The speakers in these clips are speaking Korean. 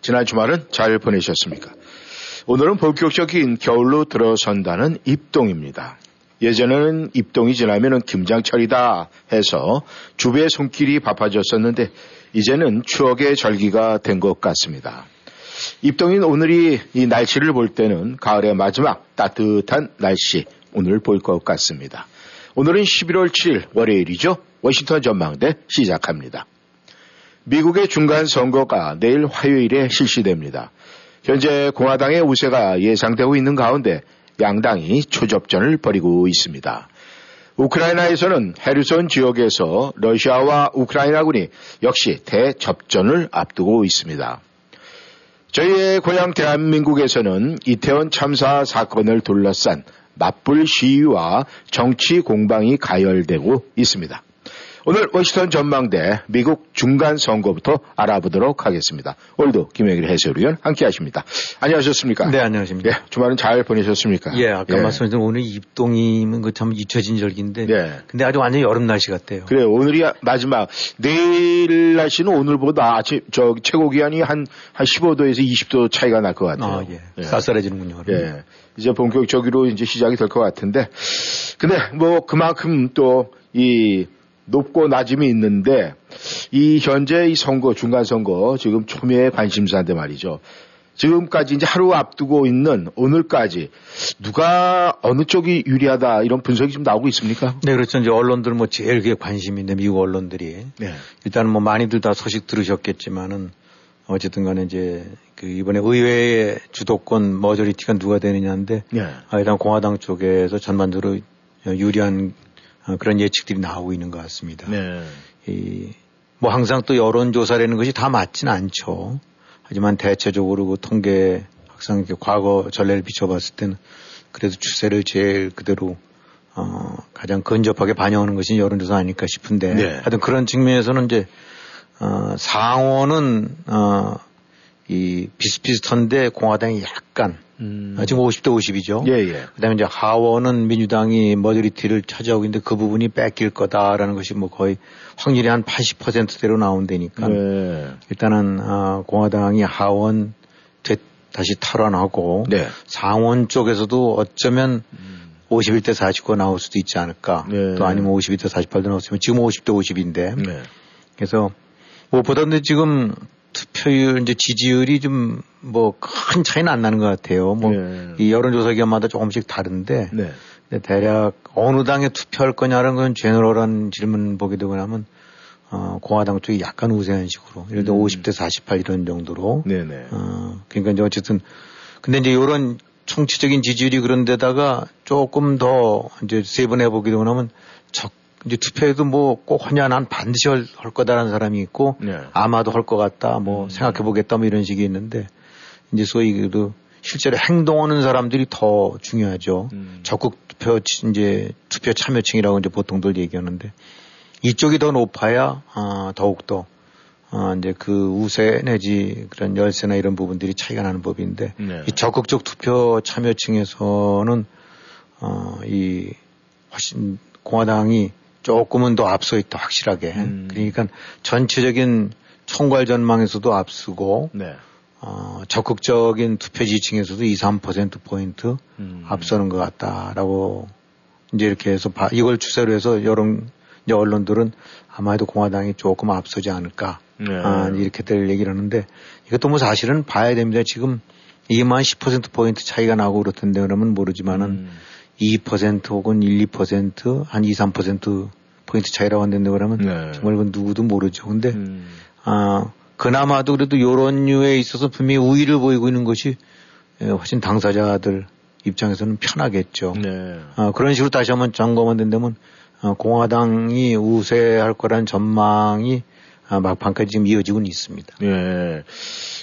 지난 주말은 잘 보내셨습니까? 오늘은 본격적인 겨울로 들어선다는 입동입니다. 예전에는 입동이 지나면 김장철이다 해서 주부의 손길이 바빠졌었는데 이제는 추억의 절기가 된 것 같습니다. 입동인 오늘이 이 날씨를 볼 때는 가을의 마지막 따뜻한 날씨 오늘 볼 것 같습니다. 오늘은 11월 7일 월요일이죠. 워싱턴 전망대 시작합니다. 미국의 중간 선거가 내일 화요일에 실시됩니다. 현재 공화당의 우세가 예상되고 있는 가운데 양당이 초접전을 벌이고 있습니다. 우크라이나에서는 헤르손 지역에서 러시아와 우크라이나군이 역시 대접전을 앞두고 있습니다. 저희의 고향 대한민국에서는 이태원 참사 사건을 둘러싼 맞불 시위와 정치 공방이 가열되고 있습니다. 오늘 워싱턴 전망대 미국 중간 선거부터 알아보도록 하겠습니다. 오늘도 김영일 해설위원 함께 하십니다. 안녕하셨습니까? 네, 안녕하십니까. 예, 주말은 잘 보내셨습니까? 예, 아까 예. 말씀하신 오늘 입동이면 그참 잊혀진 절기인데. 예. 근데 아주 완전히 여름 날씨 같아요. 그래요. 오늘이 마지막. 내일 날씨는 오늘보다 아침, 저, 최고 기온이 한, 한 15도에서 20도 차이가 날 것 같아요. 아, 예. 예. 쌀쌀해지는군요. 예. 이제 본격적으로 이제 시작이 될 것 같은데. 근데 뭐 그만큼 또이 높고 낮음이 있는데 이 현재 이 선거 중간 선거 지금 초미의 관심사인데 말이죠. 지금까지 이제 하루 앞두고 있는 오늘까지 누가 어느 쪽이 유리하다 이런 분석이 좀 나오고 있습니까? 네, 그렇죠. 이제 언론들 뭐 제일 그게 있는 미국 언론들이 네. 일단은 뭐 많이들 다 소식 들으셨겠지만은 어쨌든 간에 이제 그 이번에 의회의 주도권 머저리티가 누가 되느냐인데 네. 아, 일단 공화당 쪽에서 전반적으로 유리한 어, 그런 예측들이 나오고 있는 것 같습니다. 네. 이, 뭐 항상 또 여론조사라는 것이 다 맞지는 않죠. 하지만 대체적으로 그 통계 항상 이렇게 과거 전례를 비춰봤을 때는 그래도 추세를 제일 그대로 어, 가장 근접하게 반영하는 것이 여론조사 아닐까 싶은데 네. 하여튼 그런 측면에서는 이제 어, 상원은 어, 이 비슷비슷한데 공화당이 약간 음. 아, 지금 50대 50이죠. 예, 예. 그다음에 이제 하원은 민주당이 머저리티를 차지하고 있는데 그 부분이 뺏길 거다라는 것이 뭐 거의 확률이 한 80%대로 나온다니까. 네. 일단은 어, 공화당이 하원 되, 다시 탈환하고 네. 상원 쪽에서도 어쩌면 음. 51대 49가 나올 수도 있지 않을까. 네. 또 아니면 52대 48도 나왔으면 지금 50대 50인데. 그래서 무엇보다도 지금 투표율 이제 지지율이 좀 뭐 큰 차이는 안 나는 것 같아요. 뭐이 네. 여론조사 기관마다 조금씩 다른데 네. 대략 어느 당에 투표할 거냐라는 건 제너럴한 질문 보게 되고 나면 어, 공화당 쪽이 약간 우세한 식으로 예를 들어 음. 50대 48 이런 정도로. 네네. 어, 그러니까 이제 어쨌든 근데 이제 이런 총체적인 지지율이 그런데다가 조금 더 이제 세분해 보게 되고 나면 적 이제 투표에도 뭐꼭 하냐 난 반드시 할, 할 거다라는 사람이 있고 네. 아마도 할 것 같다 뭐 음. 생각해 보겠다 뭐 이런 식이 있는데 이제 소위 그래도 실제로 행동하는 사람들이 더 중요하죠. 음. 적극 투표 이제 투표 참여층이라고 이제 보통들 얘기하는데 이쪽이 더 높아야 아, 더욱 더 아, 이제 그 우세 내지 그런 열세나 이런 부분들이 차이가 나는 법인데 네. 이 적극적 투표 참여층에서는 어, 이 훨씬 공화당이 조금은 더 앞서 있다 확실하게. 음. 그러니까 전체적인 총괄 전망에서도 앞서고 네. 어, 적극적인 투표 지층에서도 2, 3% 포인트 음. 앞서는 것 같다라고 이제 이렇게 해서 바, 이걸 추세로 해서 여론 이제 언론들은 아마도 공화당이 조금 앞서지 않을까 네. 아, 이렇게들 얘기를 하는데 이것도 뭐 사실은 봐야 됩니다. 지금 이만 10% 포인트 차이가 나고 그렇던데 그러면 모르지만은 음. 2% 혹은 1, 2%한 2, 3% 포인트 차이라고 한다는데 그러면 네. 정말 그건 누구도 모르죠. 근데 음. 아 그나마도 그래도 요런 류에 있어서 분명히 우위를 보이고 있는 것이 예, 훨씬 당사자들 입장에서는 편하겠죠. 네. 아, 그런 식으로 다시 한번 점검만 된다면 어, 공화당이 우세할 거란 전망이 아, 막판까지 지금 이어지고는 있습니다. 예.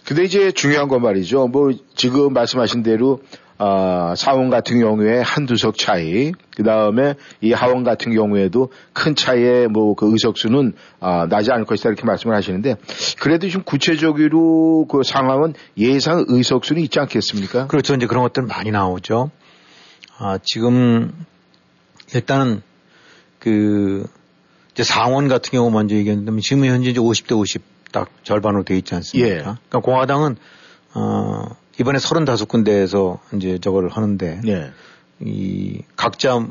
근데 이제 중요한 건 말이죠. 뭐 지금 말씀하신 대로 아, 사원 같은 경우에 한두 석 차이, 그 다음에 이 하원 같은 경우에도 큰 차이의 뭐그 의석수는 아, 나지 않을 것이다 이렇게 말씀을 하시는데 그래도 좀 구체적으로 그 상황은 예상 의석수는 있지 않겠습니까? 그렇죠. 이제 그런 것들 많이 나오죠. 아, 지금 일단은 그 이제 상원 같은 경우 먼저 얘기했는데 지금 현재 이제 50대 50 딱 절반으로 돼 있지 않습니까? 예. 그러니까 공화당은 어 이번에 35군데에서 이제 저걸 하는데 예. 이 각자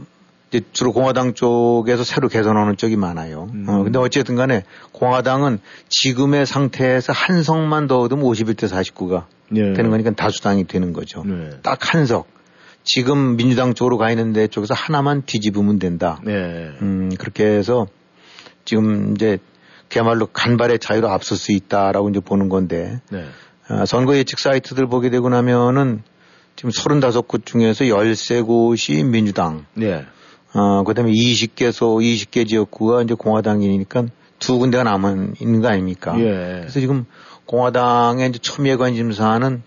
이제 주로 공화당 쪽에서 새로 개선하는 쪽이 많아요. 음. 어, 근데 어쨌든 간에 공화당은 지금의 상태에서 한 석만 더 얻으면 51대 49가 예. 되는 거니까 다수당이 되는 거죠. 예. 딱한 석. 지금 민주당 쪽으로 가 있는데 쪽에서 하나만 뒤집으면 된다. 네. 음, 그렇게 해서 지금 이제 그야말로 간발의 차이로 앞설 수 있다라고 이제 보는 건데 네. 어, 선거 예측 사이트들 보게 되고 나면은 지금 35곳 중에서 13곳이 민주당. 네. 어, 그 다음에 20개소, 20개 지역구가 이제 공화당이니까 두 군데가 남은 있는 거 아닙니까? 예. 그래서 지금 공화당의 이제 첨예 관심사는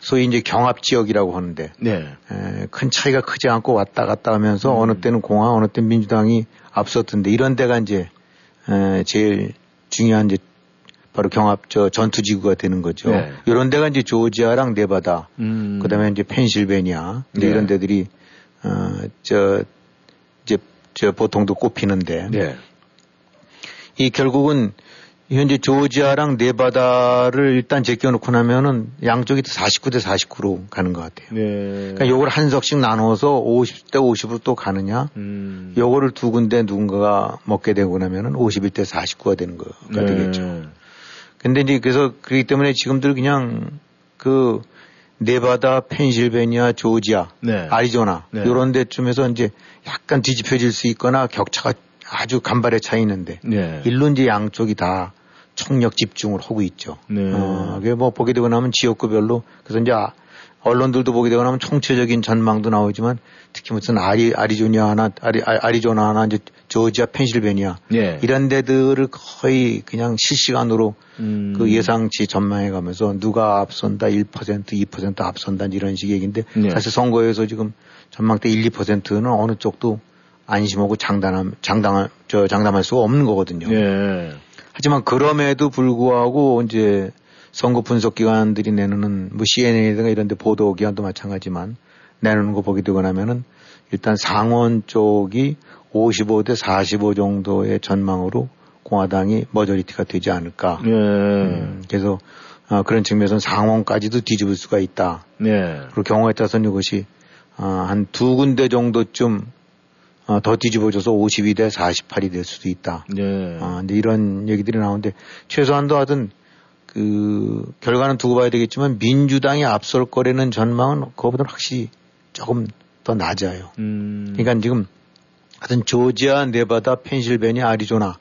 소위 이제 경합 지역이라고 하는데 네. 에, 큰 차이가 크지 않고 왔다 갔다 하면서 음. 어느 때는 공화 어느 때는 민주당이 앞섰던데 이런 데가 이제 에, 제일 중요한 이제 바로 경합 저 전투 지구가 되는 거죠. 네. 이런 데가 이제 조지아랑 네바다, 음. 그다음에 이제 펜실베니아 네. 이런 데들이 어저 이제 저 보통도 꼽히는데 네. 이 결국은 현재 조지아랑 네바다를 일단 제껴놓고 나면은 양쪽이 49대 49로 가는 것 같아요. 네. 그러니까 요걸 한 석씩 나눠서 50대 50으로 또 가느냐, 음. 요거를 두 군데 누군가가 먹게 되고 나면은 51대 49가 되는 거가 네. 되겠죠. 근데 이제 그래서 그렇기 때문에 지금들 그냥 그 네바다, 펜실베니아, 조지아, 네. 아리조나 네. 요런 데쯤에서 이제 약간 뒤집혀질 수 있거나 격차가 아주 간발의 차이 있는데 네. 일로 이제 양쪽이 다 총력 집중을 하고 있죠. 네. 어, 그게 뭐 보게 되고 나면 지역구별로 그래서 이제 언론들도 보게 되고 나면 총체적인 전망도 나오지만 특히 무슨 아리, 아리조니아나, 아리, 아리조나나 이제 조지아, 펜실베니아 예. 이런 데들을 거의 그냥 실시간으로 음. 그 예상치 전망해 가면서 누가 앞선다 1% 2% 앞선다 이런 식의 얘기인데 예. 사실 선거에서 지금 전망 때 1, 2%는 어느 쪽도 안심하고 장담함, 장담할, 저 장담할 수가 없는 거거든요. 예. 하지만 그럼에도 불구하고 이제 선거 분석 기관들이 내놓는 뭐 CNN이든가 이런 데 보도 기관도 마찬가지만 내놓는 거 보게 되고 나면은 일단 상원 쪽이 55대 45 정도의 전망으로 공화당이 머저리티가 되지 않을까. 네. 음, 그래서 어, 그런 측면에서는 상원까지도 뒤집을 수가 있다. 네. 그리고 경우에 따라서는 이것이 어, 한두 군데 정도쯤 어, 더 뒤집어져서 52대 48이 될 수도 있다. 네. 어, 근데 이런 얘기들이 나오는데 최소한도 하여튼 그 결과는 두고 봐야 되겠지만 민주당이 앞설 거라는 전망은 그거보다 확실히 조금 더 낮아요. 음. 그러니까 지금 하여튼 조지아, 네바다, 펜실베니아, 아리조나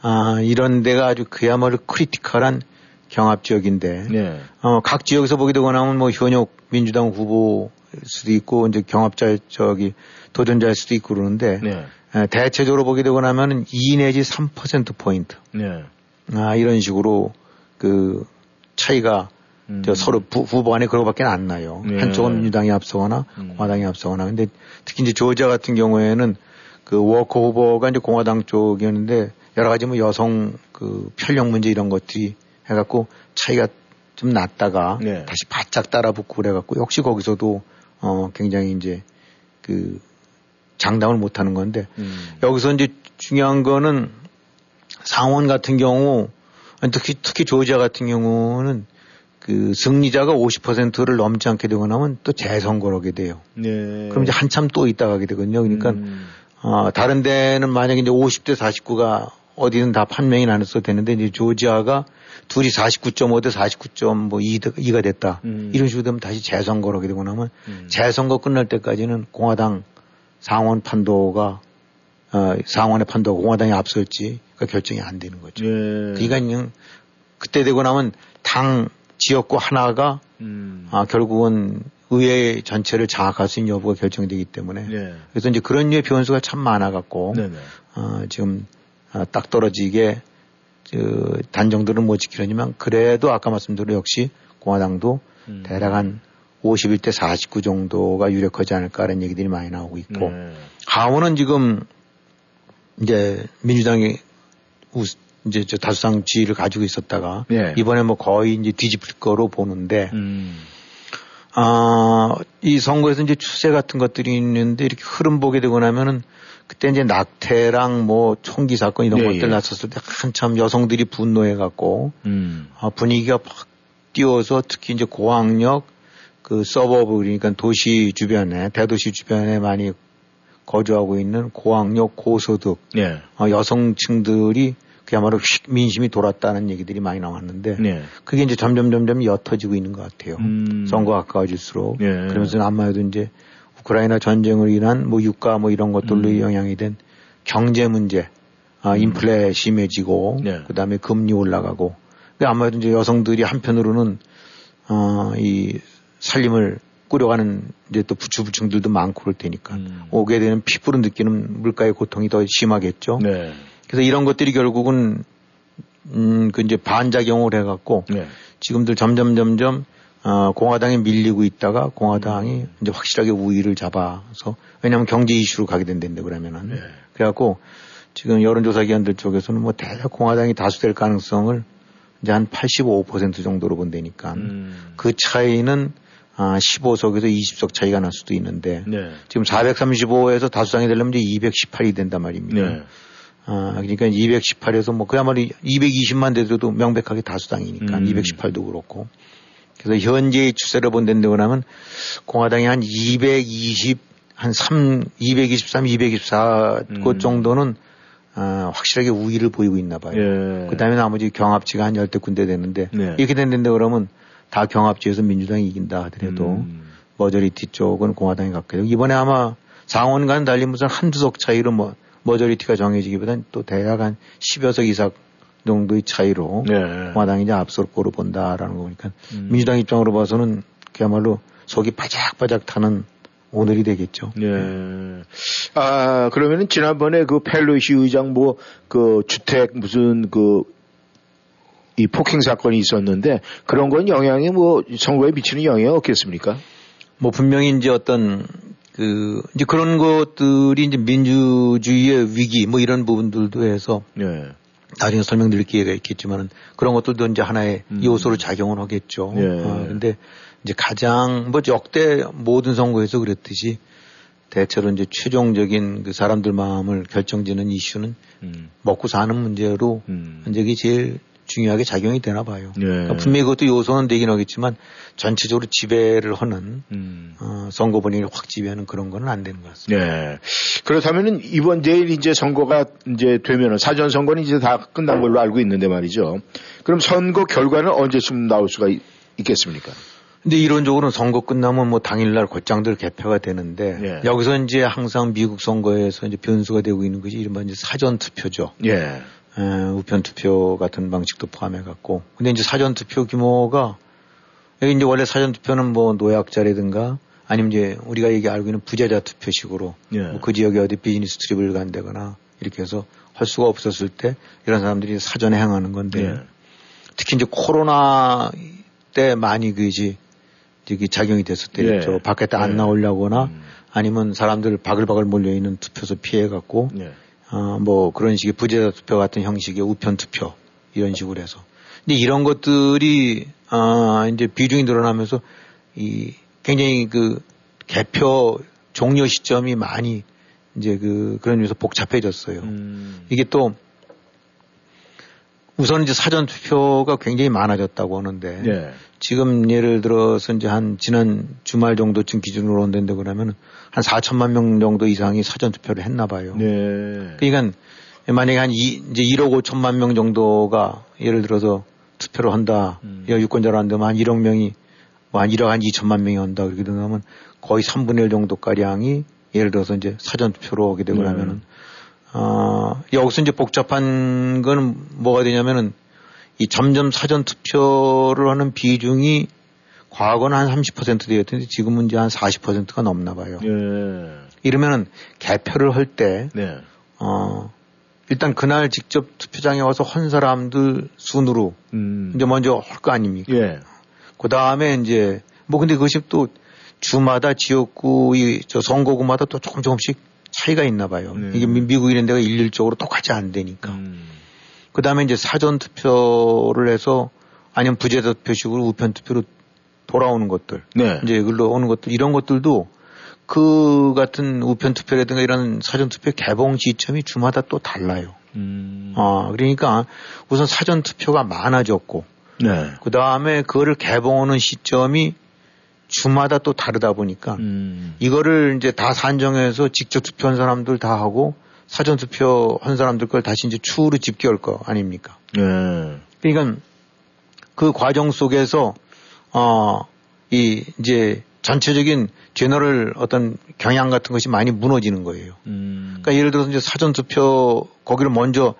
아, 이런 데가 아주 그야말로 critical한 경합 지역인데 네. 어, 각 지역에서 보게 되고 나면 뭐 현역 민주당 후보 수도 있고 이제 경합자 저기 도전자일 수도 있고 그러는데 네. 에, 대체적으로 보게 되고 나면은 2 내지 3% 포인트. 네. 아 이런 식으로 그 차이가 음. 저 서로 부, 후보 간에 그거밖에 안 나요. 네. 한쪽은 민주당이 앞서거나 음. 공화당이 앞서거나. 근데 특히 이제 조지아 같은 경우에는 그 워커 후보가 이제 공화당 쪽이었는데 여러 가지 뭐 여성 그 편력 문제 이런 것들이 해갖고 차이가 좀 났다가 네. 다시 바짝 따라붙고 그래갖고 역시 거기서도 어 굉장히 이제 그 장담을 못 하는 건데 음. 여기서 이제 중요한 거는 상원 같은 경우 특히 특히 조지아 같은 경우는 그 승리자가 50%를 넘지 않게 되고 나면 또 재선거를 하게 돼요. 네. 그럼 이제 한참 또 있다 가게 되거든요. 그러니까 음. 어, 다른 데는 만약에 이제 50대 49가 어디는 다 판명이 나눠서 되는데 이제 조지아가 둘이 49.5 대 49.2가 됐다. 음. 이런 식으로 되면 다시 재선거를 하게 되고 나면 음. 재선거 끝날 때까지는 공화당 상원 판도가 어, 상원의 판도가 공화당이 앞설지 그 결정이 안 되는 거죠. 예. 그러니까 그냥 그때 되고 나면 당 지역구 하나가 음. 아, 결국은 의회 전체를 장악할 수 있는 여부가 결정이 되기 때문에 예. 그래서 이제 그런 류의 변수가 참 많아갖고 어, 지금 어, 딱 떨어지게 저 단정들은 못 지키려지만 그래도 아까 말씀드린 역시 공화당도 음. 대략 한 51대 49 정도가 유력하지 않을까라는 얘기들이 많이 나오고 있고 네. 하원은 지금 이제 민주당이 우, 이제 저 다수당 지위를 가지고 있었다가 네. 이번에 뭐 거의 이제 뒤집힐 거로 보는데 음. 아, 이 선거에서 이제 추세 같은 것들이 있는데 이렇게 흐름 보게 되고 나면은 그때 이제 낙태랑 뭐 총기 사건 이런 네, 것들 예. 났었을 때 한참 여성들이 분노해 갖고 음. 아, 분위기가 팍 띄워서 특히 이제 고학력 그 서버브 그러니까 도시 주변에 대도시 주변에 많이 거주하고 있는 고학력 고소득 네. 어, 여성층들이 그야말로 민심이 돌았다는 얘기들이 많이 나왔는데 네. 그게 이제 점점 점점 옅어지고 있는 것 같아요. 음. 선거가 가까워질수록 네. 그러면서 아마도 이제 우크라이나 전쟁을 인한 뭐 유가 뭐 이런 것들로 음. 영향이 된 경제 문제, 아, 음. 인플레 심해지고 네. 그다음에 금리 올라가고 아마도 이제 여성들이 한편으로는 어, 이 살림을 꾸려가는 이제 또 부추부층들도 많고 그럴 테니까 음. 오게 되는 피부로 느끼는 물가의 고통이 더 심하겠죠. 네. 그래서 이런 것들이 결국은 음, 그 이제 반작용을 해갖고 네. 지금들 점점 점점 어, 공화당이 밀리고 있다가 공화당이 음. 이제 확실하게 우위를 잡아서 왜냐하면 경제 이슈로 가게 된다는데 그러면은 네. 그래갖고 지금 여론조사 기관들 쪽에서는 뭐 대략 공화당이 다수될 가능성을 이제 한 85% 정도로 본다니까 음. 그 차이는 아, 15석에서 20석 차이가 날 수도 있는데 네. 지금 435에서 다수당이 되려면 이제 218이 된단 말입니다. 네. 아, 그러니까 218에서 뭐 그야말로 220만 되도 명백하게 다수당이니까 음. 218도 그렇고 그래서 현재의 추세를 본다고 하면 공화당이 한 220, 한 3, 223, 224 음. 그 정도는 어, 확실하게 우위를 보이고 있나 봐요. 예. 그 다음에 나머지 경합지가 한 열대 군데 되는데 네. 이렇게 된다는데 그러면 다 경합지에서 민주당이 이긴다 하더라도 음. 머저리티 쪽은 공화당이 갖게 되고 이번에 아마 상원과는 달리 무슨 한두 석 차이로 뭐 머저리티가 정해지기보다는 또 대략 한 10여 석 이상 정도의 차이로 네. 공화당이 이제 앞설 거로 본다라는 거 보니까 음. 민주당 입장으로 봐서는 그야말로 속이 바짝바짝 타는 오늘이 되겠죠. 네. 아, 그러면은 지난번에 그 펠로시 의장 뭐 그 주택 무슨 그 이 폭행 사건이 있었는데 그런 건 영향이 뭐 선거에 미치는 영향이 없겠습니까? 뭐 분명히 이제 어떤 그 이제 그런 것들이 이제 민주주의의 위기 뭐 이런 부분들도 해서 네. 나중에 설명드릴 기회가 있겠지만은 그런 것들도 이제 하나의 음. 요소로 작용을 하겠죠. 네. 어, 근데 이제 가장 뭐 역대 모든 선거에서 그랬듯이 대체로 이제 최종적인 그 사람들 마음을 결정짓는 이슈는 음. 먹고 사는 문제로 음. 현재 이 제일 중요하게 작용이 되나 봐요. 네. 그러니까 분명히 그것도 요소는 되긴 하겠지만 전체적으로 지배를 하는 음. 어, 선거 분위기를 확 지배하는 그런 거는 안 되는 것 같습니다. 네. 그렇다면은 이번 내일 이제 선거가 이제 되면은 사전 선거는 이제 다 끝난 걸로 알고 있는데 말이죠. 그럼 선거 결과는 언제쯤 나올 수가 있, 겠습니까 근데 이론적으로는 선거 끝나면 뭐 당일날 곧장들 개표가 되는데 예. 여기서 이제 항상 미국 선거에서 이제 변수가 되고 있는 것이 이른바 이제 사전 투표죠. 예. 우편 투표 같은 방식도 포함해 갖고 근데 이제 사전 투표 규모가 여기 이제 원래 사전 투표는 뭐 노약자라든가 아니면 이제 우리가 얘기 알고 있는 부재자 투표식으로 예. 뭐 그 지역에 어디 비즈니스 트립을 간다거나 이렇게 해서 할 수가 없었을 때 이런 사람들이 사전에 행하는 건데 예. 특히 이제 코로나 때 많이 그지 저기 작용이 됐을 때 예. 저 밖에 안 예. 나오려거나 음. 아니면 사람들 바글바글 몰려 있는 투표소 피해 갖고 예. 어, 뭐 그런 식의 부재자 투표 같은 형식의 우편 투표 이런 식으로 해서. 근데 이런 것들이 아, 이제 비중이 늘어나면서 이 굉장히 그 개표 종료 시점이 많이 이제 그 그런 점에서 복잡해졌어요. 음. 이게 또 우선 이제 사전 투표가 굉장히 많아졌다고 하는데 네. 지금 예를 들어서 이제 한 지난 주말 정도쯤 기준으로 온다는데 그러면 한 4천만 명 정도 이상이 사전 투표를 했나 봐요. 네. 그러니까 만약에 한 이, 이제 1억 5천만 명 정도가 예를 들어서 투표를 한다. 음. 유권자로 한다면 한 1억 명이 뭐 한 1억 한 2천만 명이 온다. 그렇게 되면 거의 3분의 1 정도 가량이 예를 들어서 이제 사전 투표로 오게 되고 네. 나면은 어, 여기서 이제 복잡한 거는 뭐가 되냐면은 이 점점 사전 투표를 하는 비중이 과거는 한 30% 되었는데 지금은 이제 한 40%가 넘나 봐요. 예. 이러면은 개표를 할 때, 네. 어, 일단 그날 직접 투표장에 와서 헌 사람들 순으로 음. 이제 먼저 할 거 아닙니까? 예. 그 다음에 이제 뭐 근데 그것이 또 주마다 지역구 이 저 선거구마다 또 조금 조금씩 차이가 있나 봐요. 네. 이게 미국 이런 데가 일률적으로 똑같이 안 되니까. 음. 그 다음에 이제 사전 투표를 해서 아니면 부재 투표식으로 우편 투표로 돌아오는 것들. 네. 이제 글로 오는 것들 이런 것들도 그 같은 우편 투표라든가 이런 사전 투표 개봉 시점이 주마다 또 달라요. 음. 어, 그러니까 우선 사전 투표가 많아졌고. 네. 그 다음에 그거를 개봉하는 시점이 주마다 또 다르다 보니까 음. 이거를 이제 다 산정해서 직접 투표한 사람들 다 하고 사전 투표 한 사람들 걸 다시 이제 추후로 집계할 거 아닙니까? 네. 그러니까 그 과정 속에서 어이 이제 전체적인 general 어떤 경향 같은 것이 많이 무너지는 거예요. 음. 그러니까 예를 들어서 이제 사전 투표 거기를 먼저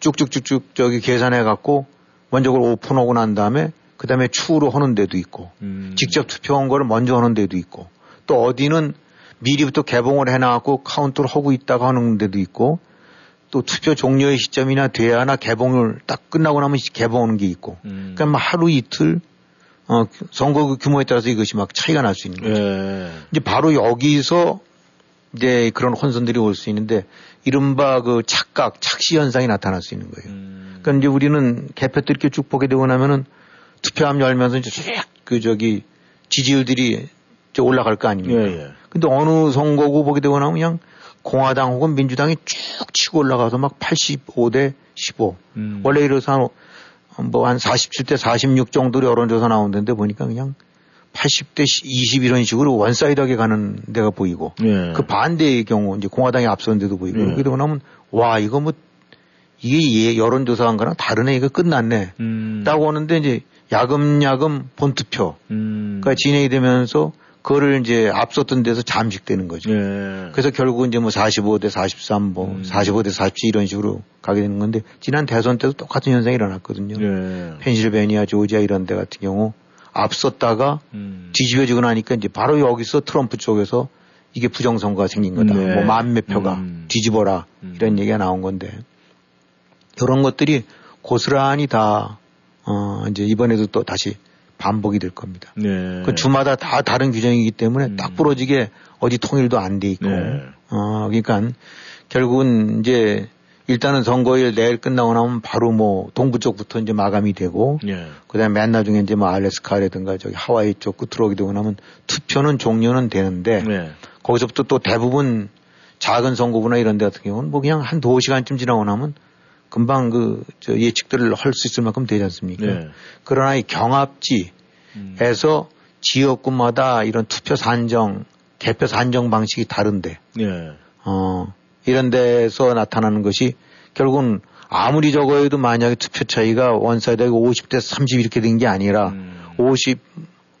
쭉쭉쭉쭉 저기 계산해 갖고 먼저 그걸 오픈하고 난 다음에 그 다음에 추후로 하는 데도 있고, 음. 직접 투표한 거를 먼저 하는 데도 있고, 또 어디는 미리부터 개봉을 해놔갖고 카운트를 하고 있다가 하는 데도 있고, 또 투표 종료의 시점이나 돼야나 개봉을 딱 끝나고 나면 개봉하는 게 있고, 음. 그러니까 뭐 하루 이틀, 어, 선거 규모에 따라서 이것이 막 차이가 날 수 있는 거죠. 예. 이제 바로 여기서 이제 그런 혼선들이 올 수 있는데, 이른바 그 착각, 착시 현상이 나타날 수 있는 거예요. 음. 그러니까 이제 우리는 개표 때 이렇게 쭉 보게 되고 나면은 투표함 열면서 이제 쫙그 저기 지지율들이 올라갈 거 아닙니까? 예, 예. 근데 어느 선거구 보게 되고 나면 그냥 공화당 혹은 민주당이 쭉 치고 올라가서 막 85대 15. 음. 원래 이래서 뭐한 47대 46 정도 여론조사 나오는데 보니까 그냥 80대 20 이런 식으로 one-side하게 가는 데가 보이고 예. 그 반대의 경우 이제 공화당이 앞서는 데도 보이고 예. 그러게 되고 나면 와 이거 뭐 이게 여론조사한 거랑 다르네 이거 끝났네 음. 라고 하는데 이제 야금야금 본투표가 음. 진행이 되면서 그거를 이제 앞섰던 데서 잠식되는 거죠. 예. 그래서 결국은 이제 뭐 45대 43, 뭐 음. 45대 47 이런 식으로 가게 되는 건데 지난 대선 때도 똑같은 현상이 일어났거든요. 예. 펜실베니아, 조지아 이런 데 같은 경우 앞섰다가 음. 뒤집어지고 나니까 이제 바로 여기서 트럼프 쪽에서 이게 부정선거가 생긴 거다. 네. 뭐 만몇 표가 음. 뒤집어라 음. 이런 얘기가 나온 건데 이런 것들이 고스란히 다 어, 이제 이번에도 또 다시 반복이 될 겁니다. 네. 그 주마다 다 다른 규정이기 때문에 음. 딱 부러지게 어디 통일도 안 돼 있고, 네. 어, 그러니까 결국은 이제 일단은 선거일 내일 끝나고 나면 바로 뭐 동부 쪽부터 이제 마감이 되고, 네. 그다음에 맨 나중에 이제 뭐 알래스카라든가 저기 하와이 쪽 끝으로 오게 되고 나면 투표는 종료는 되는데, 네. 거기서부터 또 대부분 작은 선거구나 이런 데 같은 경우는 뭐 그냥 한 두 시간쯤 지나고 나면 금방 그, 저 예측들을 할 수 있을 만큼 되지 않습니까? 네. 그러나 이 경합지에서 음. 지역구마다 이런 투표 산정, 개표 산정 방식이 다른데, 네. 어, 이런 데서 나타나는 것이 결국은 아무리 적어도 만약에 투표 차이가 one-side가 50대 30 이렇게 된 게 아니라 음. 50,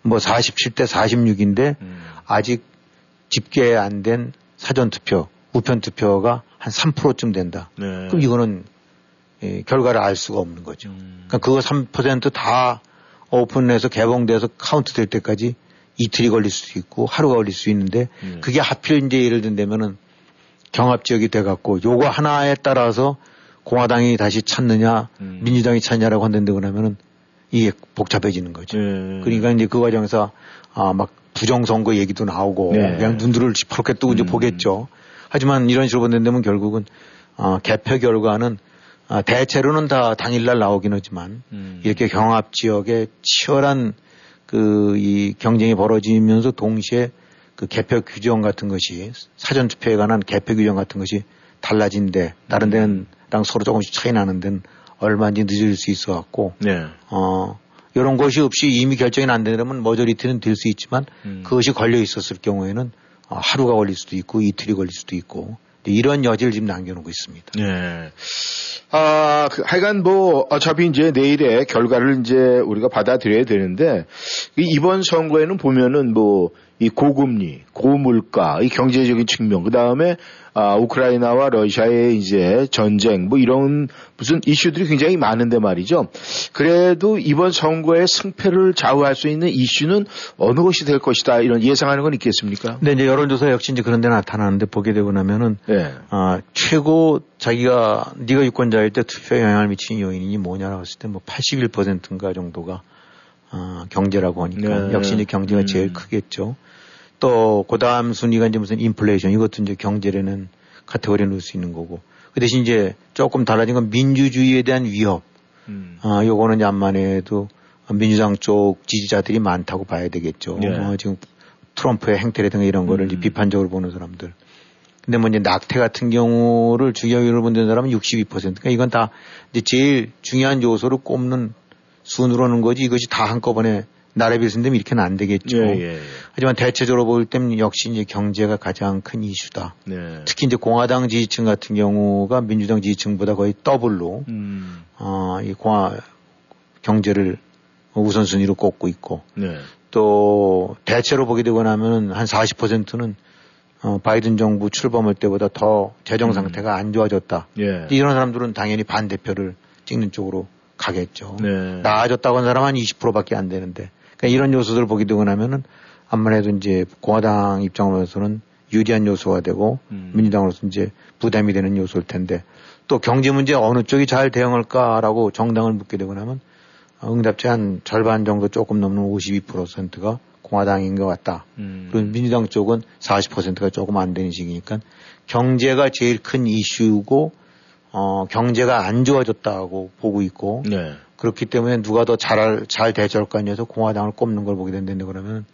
뭐 47대 46인데 음. 아직 집계 안 된 사전 투표, 우편 투표가 한 3%쯤 된다. 네. 그럼 이거는 예, 결과를 알 수가 없는 거죠. 음. 그러니까 그거 3%다 오픈해서 개봉돼서 카운트 될 때까지 이틀이 걸릴 수도 있고 하루가 걸릴 수 있는데 음. 그게 하필 이제 예를 든다면은 경합 지역이 돼 갖고 요거 하나에 따라서 공화당이 다시 찾느냐 음. 민주당이 찾냐라고 한다는데 그러면은 이게 복잡해지는 거죠. 네. 그러니까 이제 그 과정에서 아 막 부정선거 얘기도 나오고 네. 그냥 눈들을 시퍼렇게 뜨고 이제 음. 보겠죠. 하지만 이런 식으로 본다면 결국은 아, 개표 결과는 아, 대체로는 다 당일날 나오긴 하지만 음. 이렇게 경합 지역에 치열한 그 이 경쟁이 벌어지면서 동시에 그 개표 규정 같은 것이 사전 투표에 관한 개표 규정 같은 것이 달라진데 다른 데는랑 서로 조금씩 차이 나는 데는 얼마인지 늦을 수 있어 갖고 네. 어 이런 것이 없이 이미 결정이 안 되려면 머저리티는 될 수 있지만 음. 그것이 걸려 있었을 경우에는 어, 하루가 걸릴 수도 있고 이틀이 걸릴 수도 있고 이런 여지를 지금 남겨놓고 있습니다. 네. 아, 그, 하여간 뭐, 어차피 이제 내일의 결과를 이제 우리가 받아들여야 되는데, 이번 선거에는 보면은 뭐, 이 고금리, 고물가, 이 경제적인 측면, 그 다음에 아, 우크라이나와 러시아의 이제 전쟁 뭐 이런 무슨 이슈들이 굉장히 많은데 말이죠. 그래도 이번 선거의 승패를 좌우할 수 있는 이슈는 어느 것이 될 것이다 이런 예상하는 건 있겠습니까? 네, 이제 여론조사 역시 이제 그런 데 나타나는데 보게 되고 나면은 네. 아, 최고 자기가 네가 유권자일 때 투표에 영향을 미치는 요인이 뭐냐라고 했을 때 뭐 81%인가 정도가 아, 경제라고 하니까 네. 역시 이제 경제가 음. 제일 크겠죠. 또, 그 다음 순위가 이제 무슨 인플레이션, 이것도 이제 경제라는 카테고리에 넣을 수 있는 거고. 그 대신 이제 조금 달라진 건 민주주의에 대한 위협. 음. 아, 요거는 이제 암만해도 민주당 쪽 지지자들이 많다고 봐야 되겠죠. 예. 어, 지금 트럼프의 행태라든가 이런 거를 음. 비판적으로 보는 사람들. 근데 뭐 이제 낙태 같은 경우를 주경위로 보는 사람은 62%. 그러니까 이건 다 이제 제일 중요한 요소를 꼽는 순으로는 거지 이것이 다 한꺼번에 나라에 비해서는 이렇게는 안 되겠죠. 예, 예. 하지만 대체적으로 볼 때는 역시 이제 경제가 가장 큰 이슈다. 네. 특히 이제 공화당 지지층 같은 경우가 민주당 지지층보다 거의 더블로 음. 어, 이 공화 경제를 우선순위로 꼽고 있고 네. 또 대체로 보게 되고 나면 한 40%는 어, 바이든 정부 출범할 때보다 더 재정 음. 상태가 음. 안 좋아졌다. 예. 이런 사람들은 당연히 반대표를 찍는 쪽으로 가겠죠. 네. 나아졌다고 하는 사람은 한 20%밖에 안 되는데 그러니까 이런 요소들을 보게 되고 나면은 아무래도 이제 공화당 입장으로서는 유리한 요소가 되고 음. 민주당으로서 이제 부담이 되는 요소일 텐데 또 경제 문제 어느 쪽이 잘 대응할까라고 정당을 묻게 되고 나면 응답자 한 절반 정도 조금 넘는 52%가 공화당인 것 같다. 음. 그리고 민주당 쪽은 40%가 조금 안 되는 시기니까 경제가 제일 큰 이슈고 어 경제가 안 좋아졌다고 보고 있고 네. 그렇기 때문에 누가 더 잘, 잘 대처할까 해서 공화당을 꼽는 걸 보게 된다는데 그러면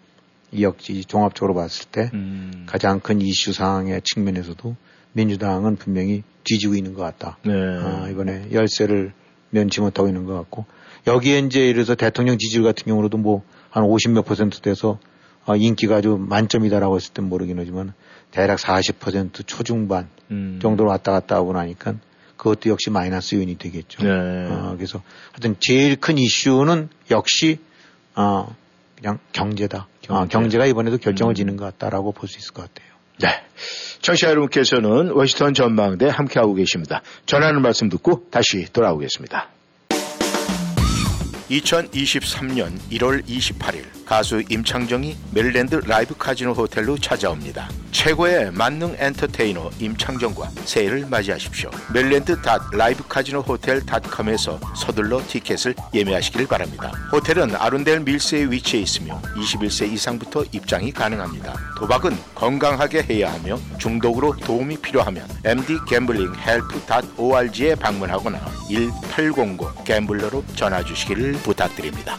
이 역시 종합적으로 봤을 때 음. 가장 큰 이슈 상황의 측면에서도 민주당은 분명히 뒤지고 있는 것 같다. 네. 아, 이번에 열세를 면치 못하고 있는 것 같고 여기에 이제 들어서 대통령 지지율 같은 경우로도 뭐 한 50 몇 퍼센트 돼서 아, 인기가 아주 만점이다라고 했을 땐 모르긴 하지만 대략 40% 초중반 음. 정도로 왔다 갔다 하고 나니까 그것도 역시 마이너스 요인이 되겠죠. 네. 어, 그래서 하여튼 제일 큰 이슈는 역시 어, 그냥 경제다. 경제. 어, 경제가 이번에도 결정을 음. 지는 것 같다라고 볼 수 있을 것 같아요. 네. 청취자 여러분께서는 워싱턴 전망대 함께하고 계십니다. 전하는 말씀 듣고 다시 돌아오겠습니다. 2023년 1월 28일 가수 임창정이 메릴랜드 라이브 카지노 호텔로 찾아옵니다. 최고의 만능 엔터테이너 임창정과 새해를 맞이하십시오. Maryland Live Casino Hotel.com에서 서둘러 티켓을 예매하시길 바랍니다. 호텔은 아룬델 밀스에 위치해 있으며 21세 이상부터 입장이 가능합니다. 도박은 건강하게 해야 하며 중독으로 도움이 필요하면 md 갬블링 헬프.org에 방문하거나 1800 갬블러로 전화 주시기를 부탁드립니다.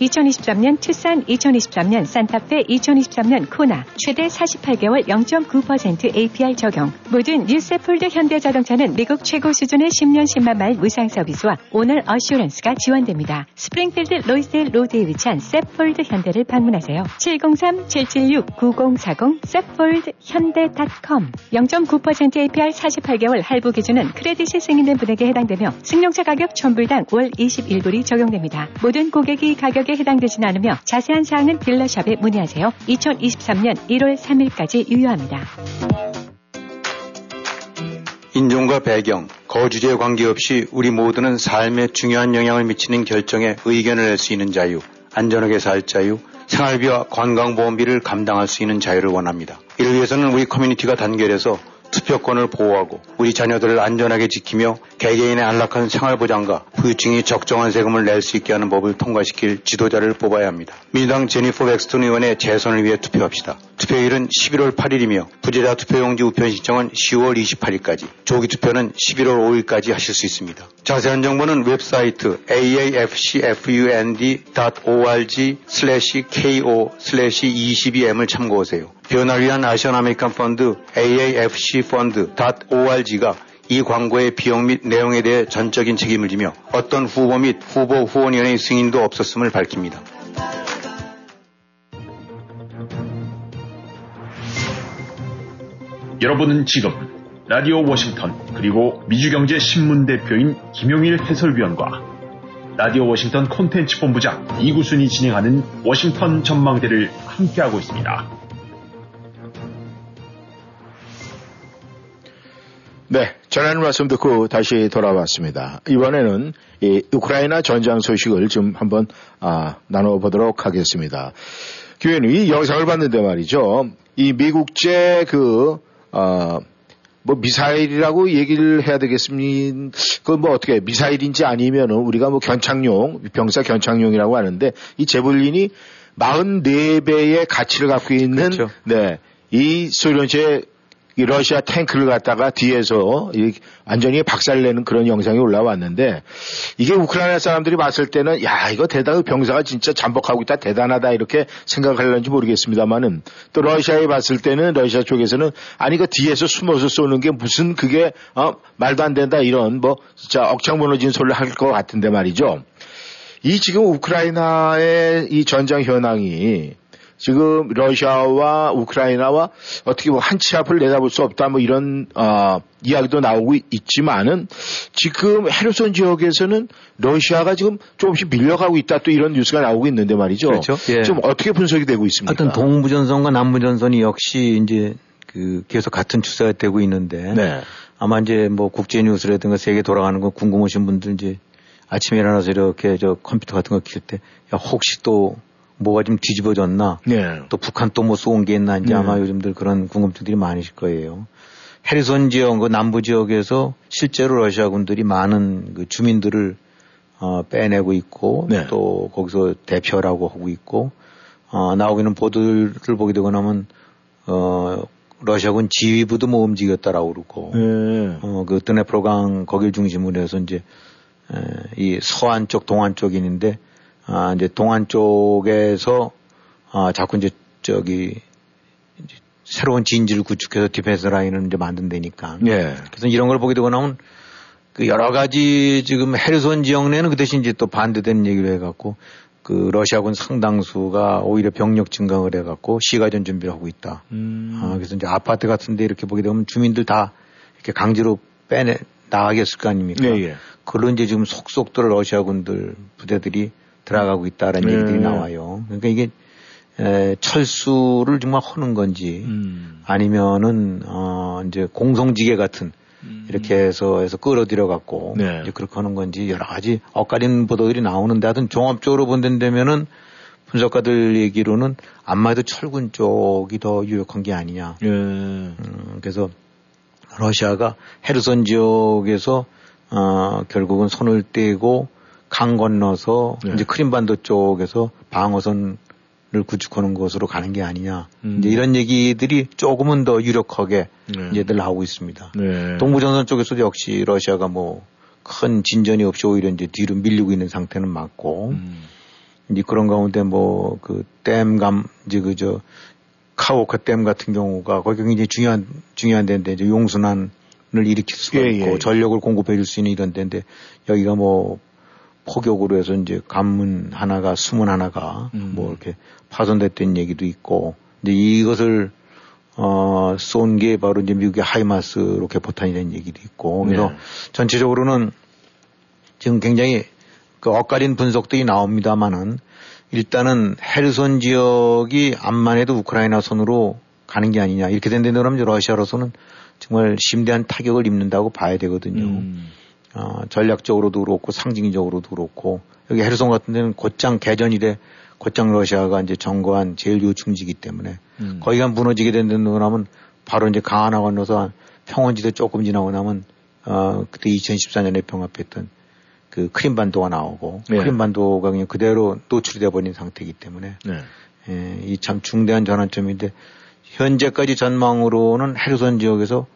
2023년 투싼, 2023년 산타페, 2023년 코나 최대 48개월 0.9% APR 적용. 모든 new Safford 현대자동차는 미국 최고 수준의 10년 10만 마일 무상 서비스와 owner assurance가 지원됩니다. 스프링필드 Loisdale Road에 위치한 Safford 현대를 방문하세요. 703-776-9040 Safford Hyundai.com 0.9% APR 48개월 할부 기준은 credit이 승인된 분에게 해당되며 승용차 가격 1000불당 월 21불이 적용됩니다. 모든 고객이 가격 가격에 해당되진 않으며 자세한 사항은 dealer shop에 문의하세요. 2023년 1월 3일까지 유효합니다. 인종과 배경, 거주지에 관계없이 우리 모두는 삶에 중요한 영향을 미치는 결정에 의견을 낼 수 있는 자유, 안전하게 살 자유, 생활비와 건강보험비를 감당할 수 있는 자유를 원합니다. 이를 위해서는 우리 커뮤니티가 단결해서 투표권을 보호하고 우리 자녀들을 안전하게 지키며 개개인의 안락한 생활보장과 부유층이 적정한 세금을 낼 수 있게 하는 법을 통과시킬 지도자를 뽑아야 합니다. 민주당 제니퍼 백스톤 의원의 재선을 위해 투표합시다. 투표일은 11월 8일이며 부재자 투표용지 우편 신청은 10월 28일까지, 조기 투표는 11월 5일까지 하실 수 있습니다. 자세한 정보는 웹사이트 aafcfund.org ko 22m을 참고하세요. 변화를 위한 Asian American 펀드 aafcfund.org가 이 광고의 비용 및 내용에 대해 전적인 책임을 지며 어떤 후보 및 후보 후원위원회 승인도 없었음을 밝힙니다. 여러분은 지금 라디오 워싱턴 그리고 미주경제 신문 대표인 김용일 해설위원과 라디오 워싱턴 콘텐츠 본부장 이구순이 진행하는 워싱턴 전망대를 함께하고 있습니다. 네, 전하는 말씀 듣고 다시 돌아왔습니다. 이번에는 이 우크라이나 전장 소식을 좀 한번 아, 나눠보도록 하겠습니다. 교회는 이 영상을 봤는데 말이죠. 이 미국제 그, 어, 뭐 미사일이라고 얘기를 해야 되겠습니까? 그뭐 어떻게 미사일인지 아니면은 우리가 뭐 견착용, 병사 견착용이라고 하는데 이 제블린이 44배의 가치를 갖고 있는 그렇죠. 네. 이 소련제 이 러시아 탱크를 갖다가 뒤에서 완전히 박살내는 그런 영상이 올라왔는데 이게 우크라이나 사람들이 봤을 때는 야 이거 대단히 병사가 진짜 잠복하고 있다 대단하다 이렇게 생각할는지 모르겠습니다만은 또 러시아에 봤을 때는 러시아 쪽에서는 아니 그 뒤에서 숨어서 쏘는 게 무슨 그게 어 말도 안 된다 이런 뭐 진짜 억창 무너진 소리를 할 것 같은데 말이죠. 이 지금 우크라이나의 이 전장 현황이 지금 러시아와 우크라이나와 어떻게 뭐 한 치 앞을 내다볼 수 없다 뭐 이런 어, 이야기도 나오고 있지만은 지금 헤르손 지역에서는 러시아가 지금 조금씩 밀려가고 있다 또 이런 뉴스가 나오고 있는데 말이죠. 그렇죠. 예. 좀 어떻게 분석이 되고 있습니까? 하여튼 동부 전선과 남부 전선이 역시 이제 그 계속 같은 추세가 되고 있는데 네. 아마 이제 뭐 국제 뉴스라든가 세계 돌아가는 거 궁금하신 분들 이제 아침에 일어나서 이렇게 저 컴퓨터 같은 거 킬때야 혹시 또 뭐가 좀 뒤집어졌나 네. 또 북한 또 뭐 쏘은 게 있나 이제 네. 아마 요즘들 그런 궁금증들이 많으실 거예요. 헤르손 지역, 그 남부 지역에서 실제로 러시아 군들이 많은 그 주민들을 어, 빼내고 있고 네. 또 거기서 대표라고 하고 있고 어, 나오고 있는 보도를 보게 되고 나면 어, 러시아군 지휘부도 뭐 움직였다라고 그러고 네. 어, 그 드네프로강 거길 중심으로 해서 이제 에, 이 서안 쪽 동안 쪽인데 아, 이제 동안 쪽에서 아, 자꾸 이제 저기 이제 새로운 진지를 구축해서 defense line을 이제 만든다니까. 예. 그래서 이런 걸 보게 되고 나면 그 여러 가지 지금 헤르손 지역 내는 그 대신 이제 또 반대되는 얘기를 해갖고 그 러시아군 상당수가 오히려 병력 증강을 해갖고 시가전 준비를 하고 있다. 음. 아, 그래서 이제 아파트 같은데 이렇게 보게 되면 주민들 다 이렇게 강제로 빼내 나가게 했을 거 아닙니까? 예, 예. 그런 이제 지금 속속들 러시아군들 부대들이 들어가고 있다라는 네. 얘기들이 나와요. 그러니까 이게 에, 철수를 정말 하는 건지 음. 아니면은 어 이제 공성지계 같은 음. 이렇게 해서 해서 끌어들여 갖고 네. 이제 그렇게 하는 건지 여러 가지 엇갈린 보도들이 나오는데 하여튼 종합적으로 본다면은 분석가들 얘기로는 안마도 철군 쪽이 더 유력한 게 아니냐. 예. 음, 그래서 러시아가 헤르손 지역에서 어, 결국은 손을 떼고 강 건너서 네. 이제 크림반도 쪽에서 방어선을 구축하는 것으로 가는 게 아니냐. 음. 이제 이런 얘기들이 조금은 더 유력하게 네. 이제 들 나오고 있습니다. 네. 동부전선 쪽에서도 역시 러시아가 뭐 큰 진전이 없이 오히려 이제 뒤로 밀리고 있는 상태는 맞고 음. 이제 그런 가운데 뭐 그 댐감 이제 그저 카오카 댐 같은 경우가 거기 굉장히 중요한 중요한 데인데 이제 용순환을 일으킬 수가 예, 있고 예, 예. 전력을 공급해 줄 수 있는 이런 데인데 여기가 뭐 폭격으로 해서 이제 관문 하나가 수문 하나가 음. 뭐 이렇게 파손됐던 얘기도 있고 이제 이것을 어, 쏜 게 바로 이제 미국의 하이마스 로켓 포탄이라는 얘기도 있고 그래서 네. 전체적으로는 지금 굉장히 그 엇갈린 분석들이 나옵니다만은 일단은 헤르손 지역이 암만 해도 우크라이나 손으로 가는 게 아니냐 이렇게 된다면 러시아로서는 정말 심대한 타격을 입는다고 봐야 되거든요. 음. 어, 전략적으로도 그렇고 상징적으로도 그렇고 여기 헤르손 같은 데는 곧장 개전 이래 곧장 러시아가 이제 점거한 제일 요충지기 때문에 음. 거기가 무너지게 된다고 하면 바로 이제 강하나 건너서 평원지대 조금 지나고 나면 어 그때 2014년에 병합했던 그 크림반도가 나오고 네. 크림반도가 그냥 그대로 노출이 돼 버린 상태이기 때문에 네. 예, 이 참 중대한 전환점인데 현재까지 전망으로는 헤르손 지역에서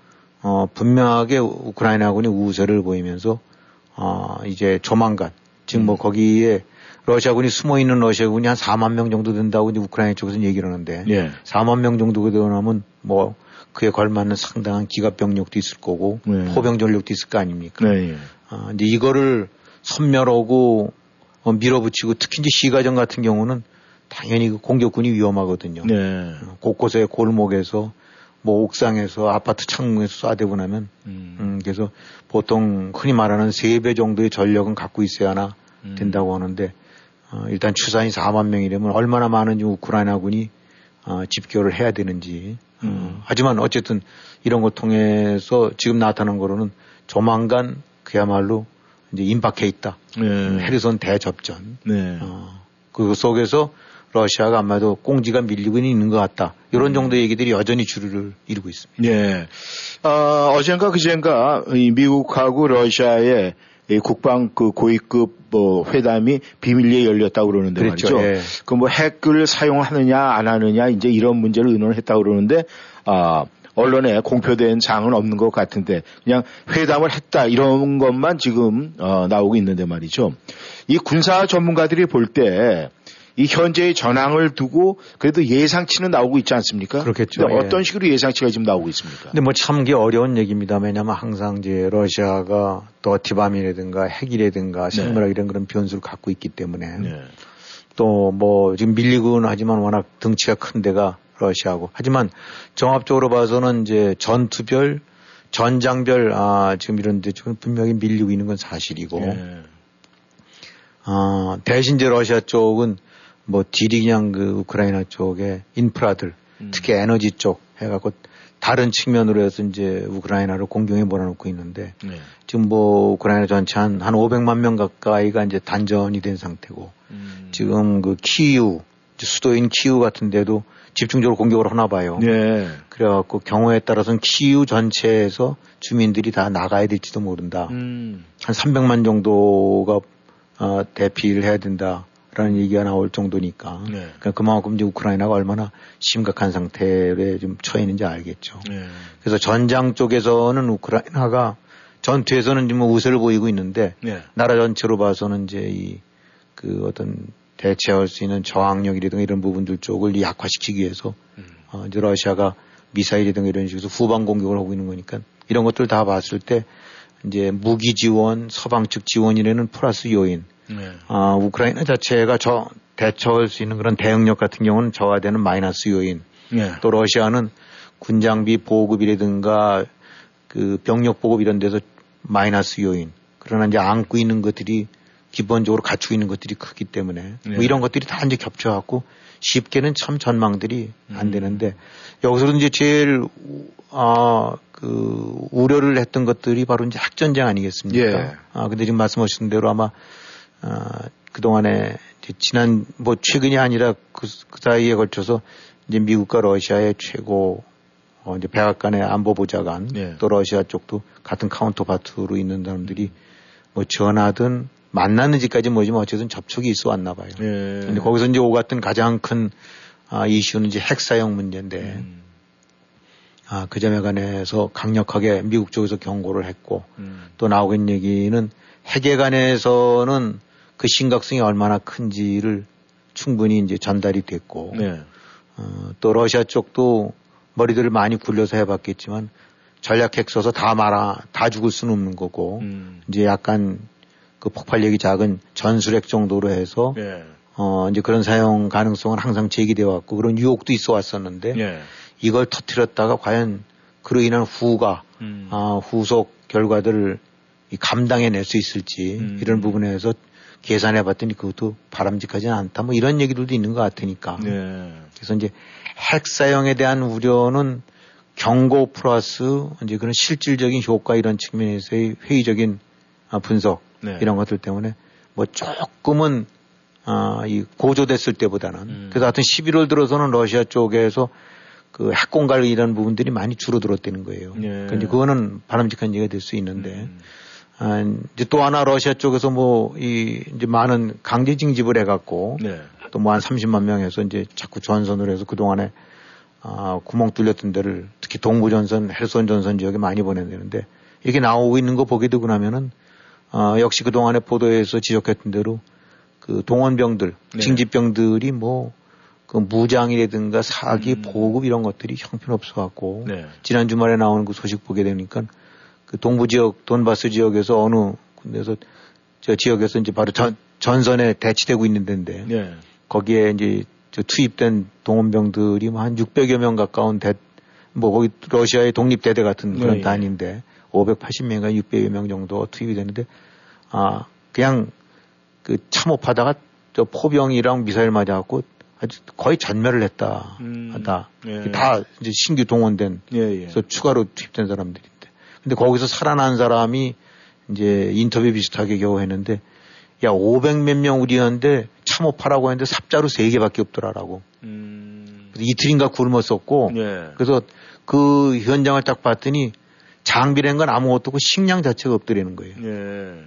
어 분명하게 우크라이나군이 우세를 보이면서 어 이제 조만간 지금 뭐 음. 거기에 러시아군이 숨어 있는 러시아군이 한 4만 명 정도 된다고 이제 우크라이나 쪽에서는 얘기를 하는데 예. 4만 명 정도가 되면 뭐 그에 걸맞는 상당한 기갑 병력도 있을 거고 네. 포병 전력도 있을 거 아닙니까? 네, 예. 아, 이제 이거를 선멸하고 어, 밀어붙이고 특히 이제 시가전 같은 경우는 당연히 그 공격군이 위험하거든요. 네. 어, 곳곳에 골목에서 뭐 옥상에서 아파트 창문에서 쏴대고 나면 음. 음, 그래서 보통 흔히 말하는 세 배 정도의 전력은 갖고 있어야 하나 음. 된다고 하는데 어, 일단 추산이 4만 명이라면 얼마나 많은 우크라이나군이 어, 집결을 해야 되는지. 어, 음. 하지만 어쨌든 이런 걸 통해서 지금 나타난 거로는 조만간 그야말로 이제 임박해 있다. 네. 음, 헤르손 대접전. 네. 어, 그 속에서 러시아가 아마도 꽁지가 밀리고 있는 것 같다. 이런 음. 정도 얘기들이 여전히 주류를 이루고 있습니다. 네. 어, 어젠가 그젠가 미국하고 러시아의 국방 그 고위급 뭐 회담이 비밀리에 열렸다고 그러는데 그렇죠. 말이죠. 예. 그뭐 핵을 사용하느냐 안 하느냐 이제 이런 문제를 의논을 했다고 그러는데 아 언론에 공표된 사항은 없는 것 같은데 그냥 회담을 했다 이런 것만 지금 어, 나오고 있는데 말이죠. 이 군사 전문가들이 볼때 이 현재의 전황을 두고 그래도 예상치는 나오고 있지 않습니까? 그렇겠죠. 예. 어떤 식으로 예상치가 지금 나오고 있습니까? 근데 뭐 참기 어려운 얘기입니다. 왜냐하면 항상 이제 러시아가 또 티밤이라든가 핵이라든가 네. 생물학 이런 그런 변수를 갖고 있기 때문에 네. 또뭐 지금 밀리고는 하지만 워낙 덩치가 큰 데가 러시아고 하지만 종합적으로 봐서는 이제 전투별 전장별 아 지금 이런 데좀 분명히 밀리고 있는 건 사실이고 네. 아 대신 이제 러시아 쪽은 뭐 딜이 그냥 그 우크라이나 쪽에 인프라들 음. 특히 에너지 쪽 해갖고 다른 측면으로 해서 이제 우크라이나를 공경에 몰아놓고 있는데 네. 지금 뭐 우크라이나 전체 한, 한 500만 명 가까이가 이제 단전이 된 상태고 음. 지금 그 키우 수도인 키우 같은 데도 집중적으로 공격을 하나 봐요. 네. 그래갖고 경우에 따라서는 키우 전체에서 주민들이 다 나가야 될지도 모른다. 음. 한 300만 정도가 어, 대피를 해야 된다. 라는 얘기가 나올 정도니까. 네. 그러니까 그만큼 이제 우크라이나가 얼마나 심각한 상태에 좀 처해 있는지 알겠죠. 네. 그래서 전장 쪽에서는 우크라이나가 전투에서는 지금 뭐 우세를 보이고 있는데 네. 나라 전체로 봐서는 이제 이 그 어떤 대체할 수 있는 저항력이라든가 이런 부분들 쪽을 약화시키기 위해서 음. 어, 이제 러시아가 미사일이든가 이런 식으로 후방 공격을 하고 있는 거니까 이런 것들 다 봤을 때 이제 무기 지원, 서방 측 지원이라는 플러스 요인 네. 아, 우크라이나 자체가 저 대처할 수 있는 그런 대응력 같은 경우는 저하되는 마이너스 요인. 네. 또 러시아는 군장비 보급이라든가 그 병력 보급 이런 데서 마이너스 요인. 그러나 이제 안고 있는 것들이 기본적으로 갖추고 있는 것들이 크기 때문에 네. 뭐 이런 것들이 다 이제 겹쳐갖고 쉽게는 참 전망들이 안 음. 되는데 여기서 이제 제일 아, 그 우려를 했던 것들이 바로 이제 핵전쟁 아니겠습니까? 예. 아, 근데 지금 말씀하신 대로 아마 어, 그동안에 지난 뭐 최근이 아니라 그, 그 사이에 걸쳐서 이제 미국과 러시아의 최고 어, 이제 백악관의 안보보좌관 네. 또 러시아 쪽도 같은 카운터파트로 있는 사람들이 뭐 전화든 만났는지까지 뭐지만 어쨌든 접촉이 있어 왔나 봐요. 네. 근데 거기서 이제 오갔던 가장 큰 아, 이슈는 이제 핵 사용 문제인데 음. 아, 그 점에 관해서 강력하게 미국 쪽에서 경고를 했고 음. 또 나오고 있는 얘기는 핵에 관해서는 그 심각성이 얼마나 큰지를 충분히 이제 전달이 됐고 네. 어, 또 러시아 쪽도 머리들을 많이 굴려서 해봤겠지만 전략 핵 써서 다 말아 다 죽을 수는 없는 거고 음. 이제 약간 그 폭발력이 작은 전술핵 정도로 해서 네. 어 이제 그런 사용 가능성은 항상 제기되어 왔고 그런 유혹도 있어 왔었는데 네. 이걸 터트렸다가 과연 그로 인한 후가 음. 아, 후속 결과들을 감당해낼 수 있을지 음. 이런 부분에서 계산해 봤더니 그것도 바람직하지는 않다. 뭐 이런 얘기들도 있는 것 같으니까. 네. 그래서 이제 핵 사용에 대한 우려는 경고 플러스 이제 그런 실질적인 효과 이런 측면에서의 회의적인 아, 분석 네. 이런 것들 때문에 뭐 조금은 아, 이 고조됐을 때보다는 음. 그래서 하여튼 11월 들어서는 러시아 쪽에서 그 핵공갈 이런 부분들이 많이 줄어들었다는 거예요. 네. 그런데 그거는 바람직한 얘기가 될 수 있는데 음. 아, 이제 또 하나 러시아 쪽에서 뭐 이 이제 많은 강제 징집을 해갖고 네. 또뭐 한 30만 명에서 이제 자꾸 전선을 해서 그 동안에 아, 구멍 뚫렸던 데를 특히 동부 전선, 헬선 전선 지역에 많이 보내는데 이게 나오고 있는 거 보게 되고 나면은 아, 역시 그 동안에 보도에서 지적했던 대로 그 동원병들, 네. 징집병들이 뭐 그 무장이라든가 사기, 음. 보급 이런 것들이 형편없어 갖고 네. 지난 주말에 나오는 그 소식 보게 되니까 그 동부 지역 돈바스 지역에서 어느 군데서 저 지역에서 이제 바로 전, 전선에 대치되고 있는 데인데 네. 거기에 이제 저 투입된 동원병들이 뭐 한 600여 명 가까운 대, 뭐 거기 러시아의 독립대대 같은 그런 네, 단인데 580명인가 600여 명 정도 투입이 되는데 아 그냥 그 참호하다가 저 포병이랑 미사일 맞아갖고 아주 거의 전멸을 했다 음, 하다 예. 다 이제 신규 동원된 예, 예. 그래서 추가로 투입된 사람들인데 근데 거기서 살아난 사람이 이제 인터뷰 비슷하게 겨우 했는데 야 500 몇 명 우리였는데 참호파라고 했는데 삽자루 3개밖에 없더라라고 음. 이틀인가 굶었었고 예. 그래서 그 현장을 딱 봤더니 장비라는 건 아무것도 없고 식량 자체가 없더라는 거예요. 예.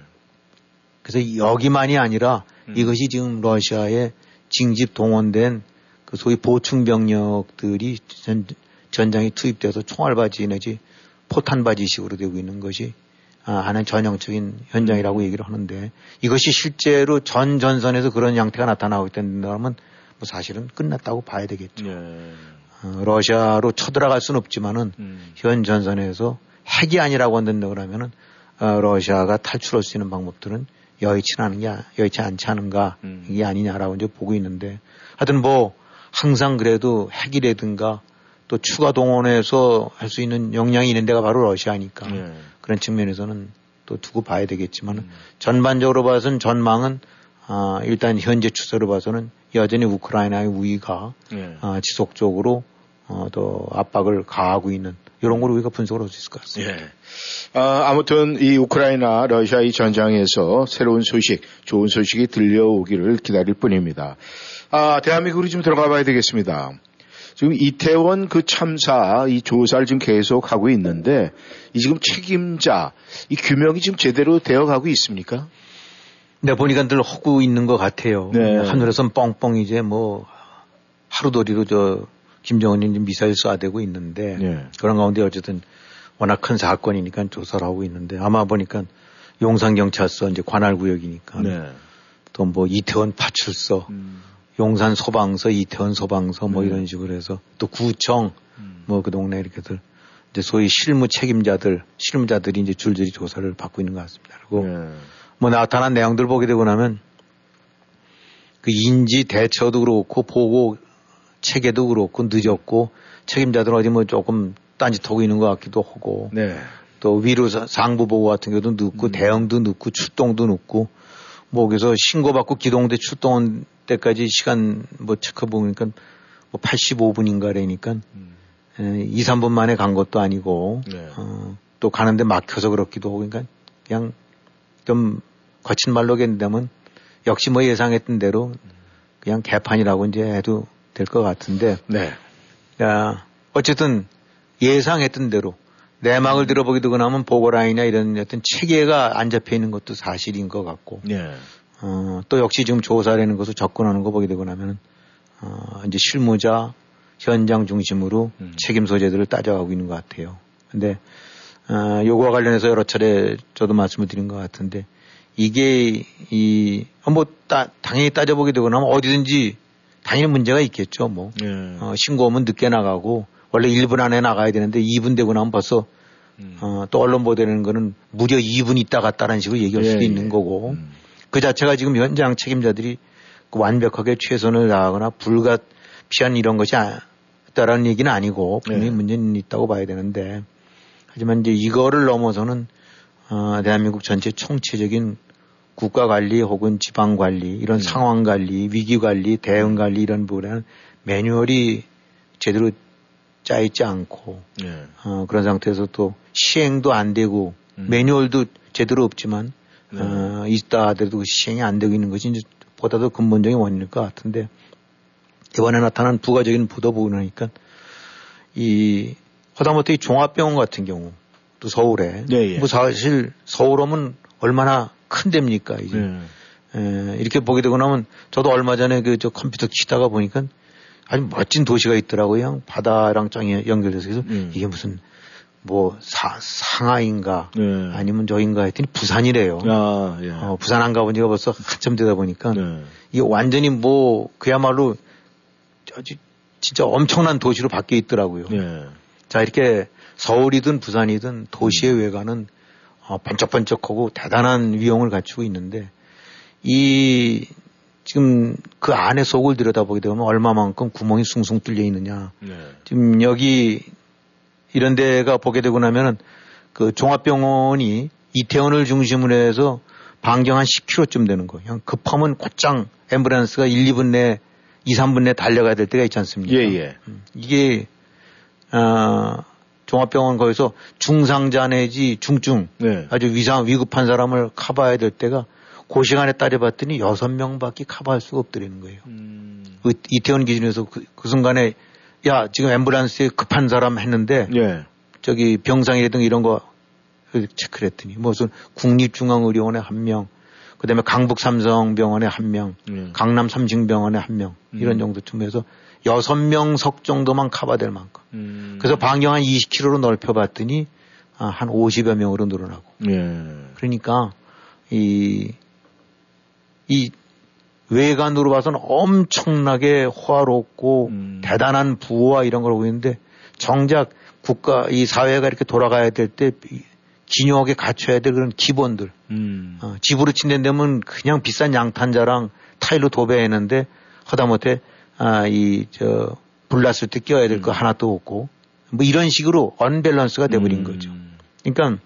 그래서 여기만이 아니라 음. 이것이 지금 러시아에 징집 동원된 그 소위 보충 병력들이 전, 전장에 투입돼서 총알바지 내지 포탄바지식으로 되고 있는 것이 아, 하는 전형적인 현장이라고 얘기를 하는데 이것이 실제로 전 전선에서 그런 형태가 나타나고 있다면 뭐 사실은 끝났다고 봐야 되겠죠. 예. 어, 러시아로 쳐들어갈 수는 없지만은 음. 현 전선에서 핵이 아니라고 한다고 그러면은 어, 러시아가 탈출할 수 있는 방법들은 여의치 않은 게 여의치 않지 않은가 음. 이게 아니냐라고 이제 보고 있는데 하여튼 뭐 항상 그래도 핵이라든가 또 추가 동원해서 할 수 있는 역량이 있는 데가 바로 러시아니까 네. 그런 측면에서는 또 두고 봐야 되겠지만 음. 전반적으로 봐서는 전망은 아, 일단 현재 추세로 봐서는 여전히 우크라이나의 우위가 네. 아, 지속적으로 어, 더 압박을 가하고 있는 이런 걸 우리가 분석을 할 수 있을 것 같습니다. 예. 아, 아무튼 이 우크라이나 러시아 의 전장에서 새로운 소식, 좋은 소식이 들려오기를 기다릴 뿐입니다. 아, 대한민국으로 좀 들어가 봐야 되겠습니다. 지금 이태원 그 참사 이 조사를 지금 계속 하고 있는데 이 지금 책임자 이 규명이 지금 제대로 되어 가고 있습니까? 네, 보니까 늘 하고 있는 것 같아요. 네. 하늘에선 뻥뻥 이제 뭐 하루도리로 저 김정은이 미사일 쏴대고 있는데 네. 그런 가운데 어쨌든 워낙 큰 사건이니까 조사를 하고 있는데 아마 보니까 용산경찰서 이제 관할 구역이니까 네. 또뭐 이태원 파출소 음. 용산 소방서, 이태원 소방서 뭐 네. 이런 식으로 해서 또 구청 음. 뭐그 동네 이렇게들 이제 소위 실무 책임자들, 실무자들이 이제 줄줄이 조사를 받고 있는 것 같습니다. 그리고 네. 뭐 나타난 내용들 보게 되고 나면 그 인지 대처도 그렇고 보고 체계도 그렇고 늦었고 책임자들은 어디 뭐 조금 딴짓하고 있는 것 같기도 하고 네. 또 위로 상부 보고 같은 경우도 늦고 음. 대응도 늦고 출동도 늦고 뭐 그래서 신고받고 기동대 출동한 때까지 시간 뭐 체크 보니까 뭐 85분인가 그러니까 음. 에, 2, 3분 만에 간 것도 아니고 네. 어, 또 가는데 막혀서 그렇기도 하고 그러니까 그냥 좀 거친 말로 겠는다면 역시 뭐 예상했던 대로 그냥 개판이라고 이제 해도 될 것 같은데 네. 야, 어쨌든 예상했던 대로 내막을 음. 들어보게 되고 나면 보고라인이나 이런 어떤 체계가 안 잡혀 있는 것도 사실인 것 같고 네. 어, 또 역시 지금 조사라는 것을 접근하는 거 보게 되고 나면 어, 이제 실무자 현장 중심으로 음. 책임 소재들을 따져가고 있는 것 같아요. 근데 어, 요거와 관련해서 여러 차례 저도 말씀을 드린 것 같은데 이게 이뭐 당연히 따져보게 되고 나면 어디든지 당연히 문제가 있겠죠. 뭐 네. 어, 신고하면 늦게 나가고 원래 1분 안에 나가야 되는데 2분 되고 나면 벌써 음. 어, 또 언론 보도되는 거는 무려 2분 있다 갔다라는 식으로 얘기할 예, 수도 있는 예. 거고 음. 그 자체가 지금 현장 책임자들이 그 완벽하게 최선을 다하거나 불가피한 이런 것이 있다라는 얘기는 아니고 분명히 네. 문제는 있다고 봐야 되는데 하지만 이제 이거를 넘어서는 어, 대한민국 전체 총체적인 국가 관리 혹은 지방 관리 이런 음. 상황 관리, 위기 관리, 대응 관리 이런 부분에는 매뉴얼이 제대로 짜 있지 않고 네. 어, 그런 상태에서 또 시행도 안 되고 음. 매뉴얼도 제대로 없지만 네. 어, 있다 하더라도 그 시행이 안 되고 있는 것이 이제 보다도 근본적인 원인일 것 같은데 이번에 나타난 부가적인 부도 보니까 이 허다못해 종합병원 같은 경우 또 서울에 네, 예. 뭐 사실 서울 오면 얼마나 큰 데입니까 이제 네. 에, 이렇게 보게 되고 나면 저도 얼마 전에 그 저 컴퓨터 치다가 보니까 아주 멋진 도시가 있더라고요. 바다랑 짱이 연결돼서 그래서 음. 이게 무슨 뭐 사, 상하인가 네. 아니면 저인가 했더니 부산이래요. 아, 예. 어, 부산 안 가본 지가 벌써 한참 되다 보니까 네. 이게 완전히 뭐 그야말로 아주 진짜 엄청난 도시로 바뀌어 있더라고요. 네. 자 이렇게 서울이든 부산이든 도시의 음. 외관은 어, 번쩍번쩍하고 대단한 위용을 갖추고 있는데 이 지금 그 안에 속을 들여다보게 되면 얼마만큼 구멍이 숭숭 뚫려 있느냐. 네. 지금 여기 이런 데가 보게 되고 나면은 그 종합병원이 이태원을 중심으로 해서 반경 한 10km쯤 되는 거. 그냥 급하면 곧장 앰뷸런스가 1, 2분 내, 2, 3분 내 달려가야 될 때가 있지 않습니까? 예, 예. 음, 이게, 아, 종합병원 거기서 중상자 내지 중증 네. 아주 위상 위급한 사람을 커버해야 될 때가 그 시간에 따져봤더니 여섯 명밖에 커버할 수가 없더라는 거예요. 음. 그 이태원 기준에서 그, 그, 순간에 야 지금 앰뷸런스에 급한 사람 했는데 예. 저기 병상이라든가 이런 거 체크를 했더니 무슨 국립중앙의료원에 한 명, 그다음에 강북 삼성병원에 한 명, 예. 강남 삼층병원에 한 명, 이런 음. 정도쯤 해서 여섯 명 석 정도만 커버될 만큼. 음. 그래서 반경 한 20km로 넓혀봤더니 아, 한 50여 명으로 늘어나고. 예. 그러니까 이, 이 외관으로 봐서는 엄청나게 호화롭고 음. 대단한 부와 이런 걸 보고 있는데 정작 국가 이 사회가 이렇게 돌아가야 될 때 기묘하게 갖춰야 될 그런 기본들. 음. 어, 집으로 친댄다면 그냥 비싼 양탄자랑 타일로 도배했는데 하다못해 아, 이, 저, 불났을 때 껴야 될거 음. 하나도 없고, 뭐 이런 식으로 언밸런스가 돼버린 음. 거죠. 그러니까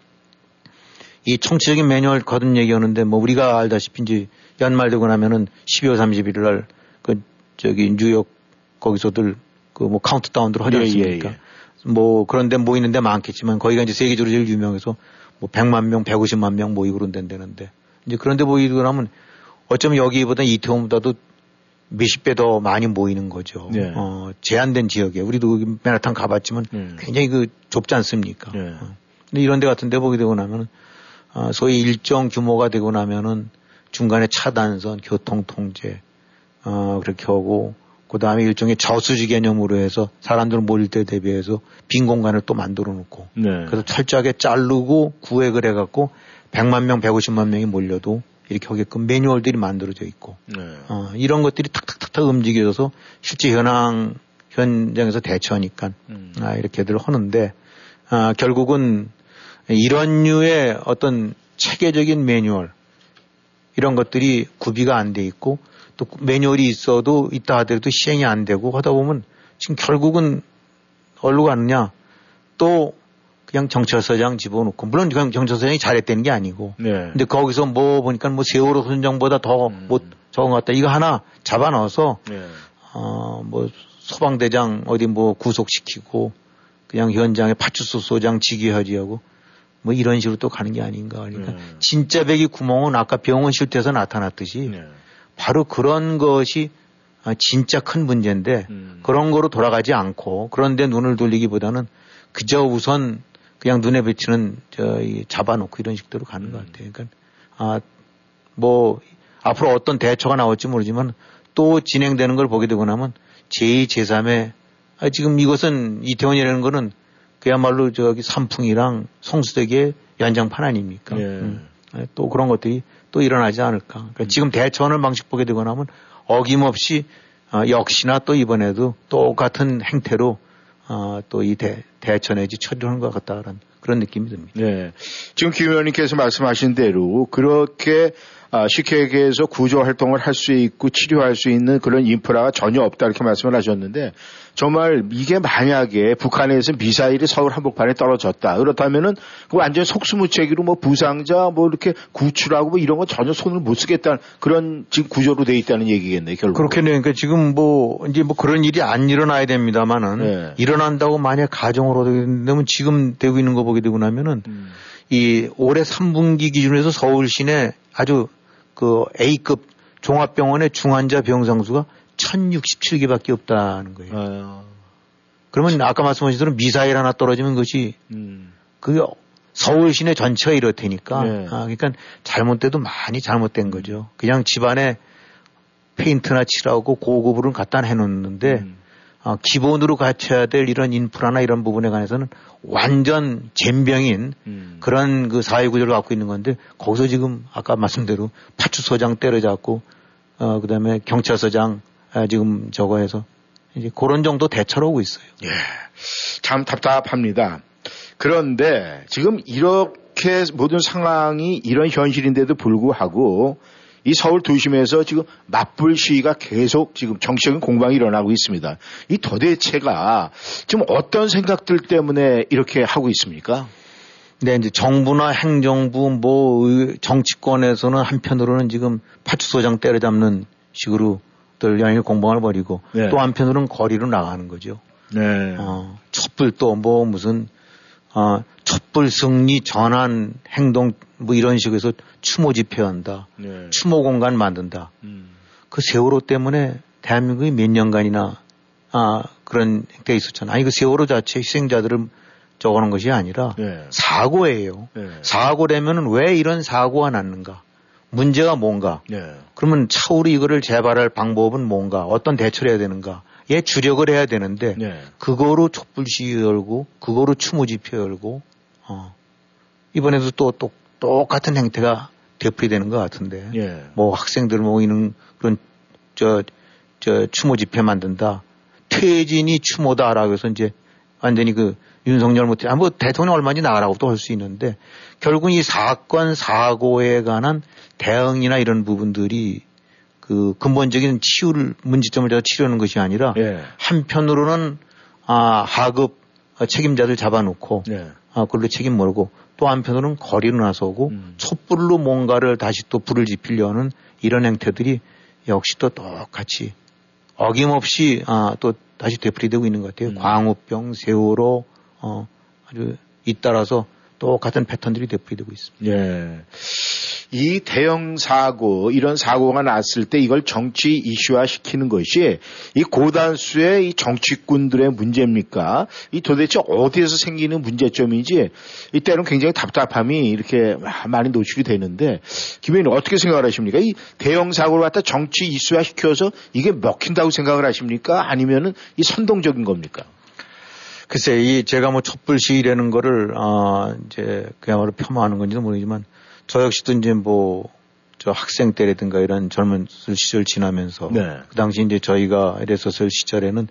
이 총체적인 매뉴얼 거듭 얘기하는데 뭐 우리가 알다시피 이제 연말 되고 나면은 12월 31일 날 그 저기 뉴욕 거기서들 그 뭐 카운트다운들 하지 않습니까? 예, 예, 예. 뭐 그런데 모이는 데 많겠지만 거기가 이제 세계적으로 제일 유명해서 뭐 100만 명, 150만 명 모이고 그런 데인데 이제 그런데 모이고 나면 어쩌면 여기보다 이태원보다도 몇십 배 더 많이 모이는 거죠. 네. 어, 제한된 지역에 우리도 맨하탄 가봤지만 음. 굉장히 그 좁지 않습니까? 네. 어. 근데 이런 데 같은 데 보게 되고 나면은 어, 소위 일정 규모가 되고 나면은 중간에 차단선, 교통 통제 어, 그렇게 하고 그 다음에 일종의 저수지 개념으로 해서 사람들 모일 때 대비해서 빈 공간을 또 만들어 놓고 네. 그래서 철저하게 자르고 구획을 해갖고 100만 명, 150만 명이 몰려도 이렇게 하게끔 매뉴얼들이 만들어져 있고 네. 어, 이런 것들이 탁탁탁탁 움직여서 실제 현황 현장에서 대처하니까 음. 아, 이렇게들 하는데 아, 결국은 이런 류의 어떤 체계적인 매뉴얼 이런 것들이 구비가 안 돼 있고 또 매뉴얼이 있어도 있다 하더라도 시행이 안 되고 하다 보면 지금 결국은 어디로 가느냐 또 그냥 경찰서장 집어넣고 물론 경찰서장이 잘했다는 게 아니고 네. 근데 거기서 뭐 보니까 뭐 세월호 선정보다 더못 음. 적은 것 같다 이거 하나 잡아 넣어서 네. 어뭐 소방대장 어디 뭐 구속시키고 그냥 현장에 파출소 소장 직위하지하고 뭐 이런 식으로 또 가는 게 아닌가 그러니까 네. 진짜 배기 구멍은 아까 병원 실태에서 나타났듯이 네. 바로 그런 것이 아, 진짜 큰 문제인데 음. 그런 거로 돌아가지 않고 그런데 눈을 돌리기보다는 그저 우선 그냥 눈에 비치는 저이 잡아놓고 이런 식대로 가는 것 음. 같아요. 그러니까 아 뭐 앞으로 어떤 대처가 나올지 모르지만 또 진행되는 걸 보게 되고 나면 제2, 제3의 아, 지금 이것은 이태원이라는 거는 그야말로 저기 삼풍이랑 성수대기의 연장판 아닙니까? 예. 음. 아, 또 그런 것들이 또 일어나지 않을까. 그러니까 음. 지금 대처하는 방식 보게 되고 나면 어김없이 어, 역시나 또 이번에도 똑같은 행태로 어, 또이 대처 내지 처리하는 것 같다라는 그런 느낌이 듭니다. 네. 지금 김 의원님께서 말씀하신 대로 그렇게 아, 식회계에서 구조 활동을 할 수 있고 치료할 수 있는 그런 인프라가 전혀 없다 이렇게 말씀을 하셨는데 정말 이게 만약에 북한에서 미사일이 서울 한복판에 떨어졌다 그렇다면은 그 완전 속수무책으로 뭐 부상자 뭐 이렇게 구출하고 뭐 이런 거 전혀 손을 못 쓰겠다는 그런 지금 구조로 돼 있다는 얘기겠네요 결국. 그렇겠네요. 그러니까 지금 뭐 이제 뭐 그런 일이 안 일어나야 됩니다만은 네. 일어난다고 만약 가정으로 되면 지금 되고 있는 거 보게 되고 나면은 음. 이 올해 3분기 기준에서 서울 시내 아주 그 A급 종합병원의 중환자 병상 수가 1067개밖에 없다는 거예요. 아 그러면 아까 말씀하신 대로 미사일 하나 떨어지면 그것이 음. 그 서울 시내 전체가 이렇다니까. 네. 아, 그러니까 잘못돼도 많이 잘못된 거죠. 그냥 집안에 페인트나 칠하고 고급으로 갖다 해놓는데 음. 어, 기본으로 갖춰야 될 이런 인프라나 이런 부분에 관해서는 완전 잼병인 음. 그런 그 사회 구조를 갖고 있는 건데 거기서 지금 아까 말씀대로 파출소장 때려잡고 어 그다음에 경찰서장 아, 지금 저거 해서 이제 그런 정도 대처를 하고 있어요. 예. 참 답답합니다. 그런데 지금 이렇게 모든 상황이 이런 현실인데도 불구하고 이 서울 도심에서 지금 맞불 시위가 계속 지금 정치적인 공방이 일어나고 있습니다. 이 도대체가 지금 어떤 생각들 때문에 이렇게 하고 있습니까? 네, 이제 정부나 행정부 뭐 정치권에서는 한편으로는 지금 파출소장 때려잡는 식으로 들 양의 공방을 벌이고 네. 또 한편으로는 거리로 나가는 거죠. 네. 어, 촛불 또 뭐 무슨 어, 촛불 승리 전환 행동 뭐 이런 식으로 해서 추모 집회한다. 네. 추모 공간 만든다. 음. 그 세월호 때문에 대한민국이 몇 년간이나 아, 그런 게 있었잖아. 아니, 그 세월호 자체 희생자들을 적어놓은 것이 아니라 네. 사고예요. 네. 사고라면 왜 이런 사고가 났는가? 문제가 뭔가? 네. 그러면 차후로 이거를 재발할 방법은 뭔가? 어떤 대처를 해야 되는가? 예, 주력을 해야 되는데 네. 그거로 촛불 시위 열고 그거로 추모 집회 열고 어. 이번에도 또, 또 똑같은 행태가 되풀이되는 것 같은데 예. 뭐 학생들 모이는 그런 저, 저 추모 집회 만든다. 퇴진이 추모다라고 해서 이제 완전히 그 윤석열 못해, 아, 뭐 대통령 얼마든지 나가라고 또할수 있는데 결국 이 사건, 사고에 관한 대응이나 이런 부분들이 그 근본적인 치유를, 문제점을 치려는 것이 아니라 예. 한편으로는 아, 하급 책임자들 잡아놓고 예. 아, 그걸로 책임 물고 또 한편으로는 거리로 나서고 음. 촛불로 뭔가를 다시 또 불을 지피려는 이런 행태들이 역시 또 똑같이 어김없이 아, 또 다시 되풀이되고 있는 것 같아요. 음. 광우병, 세월호, 어, 아주 잇따라서 똑같은 패턴들이 되풀이되고 있습니다. 예. 이 대형 사고 이런 사고가 났을 때 이걸 정치 이슈화 시키는 것이 이 고단수의 이 정치꾼들의 문제입니까? 이 도대체 어디에서 생기는 문제점인지 이때는 굉장히 답답함이 이렇게 많이 노출이 되는데 김의원님 어떻게 생각을 하십니까? 이 대형 사고를 갖다 정치 이슈화 시켜서 이게 먹힌다고 생각을 하십니까? 아니면은 이 선동적인 겁니까? 글쎄, 이 제가 뭐 촛불 시위라는 거를 아 이제 그야말로 폄하하는 건지도 모르지만 저 역시도 이제 뭐, 저 학생 때라든가 이런 젊은 시절 지나면서 네. 그 당시 이제 저희가 이랬었을 시절에는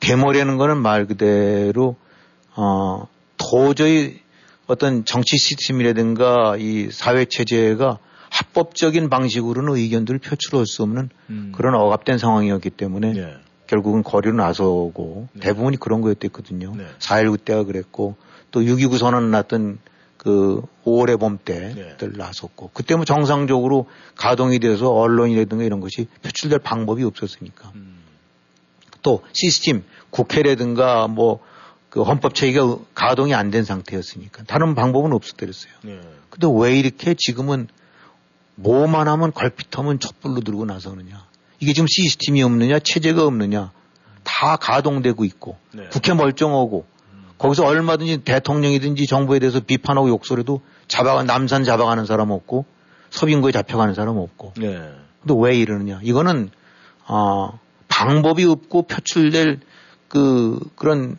데모라는 거는 말 그대로 어 도저히 어떤 정치 시스템이라든가 이 사회 체제가 합법적인 방식으로는 의견들을 표출할 수 없는 음. 그런 억압된 상황이었기 때문에 네. 결국은 거리로 나서고 네. 대부분이 그런 거였댔거든요. 네. 4.19 때가 그랬고 또 6.29 선언 났던 그 5월의 봄 때들 네. 나섰고 그때 뭐 정상적으로 가동이 돼서 언론이라든가 이런 것이 표출될 방법이 없었으니까 음. 또 시스템 국회라든가 뭐 그 헌법 체계가 가동이 안 된 상태였으니까 다른 방법은 없었더랬어요. 네. 근데 왜 이렇게 지금은 뭐만 하면 걸핏하면 촛불로 들고 나서느냐 이게 지금 시스템이 없느냐 체제가 없느냐 다 가동되고 있고 네. 국회 멀쩡하고 거기서 얼마든지 대통령이든지 정부에 대해서 비판하고 욕설해도 잡아가 남산 잡아가는 사람 없고 서빙구에 잡혀가는 사람 없고. 네. 근데 왜 이러느냐? 이거는 어, 방법이 없고 표출될 그 그런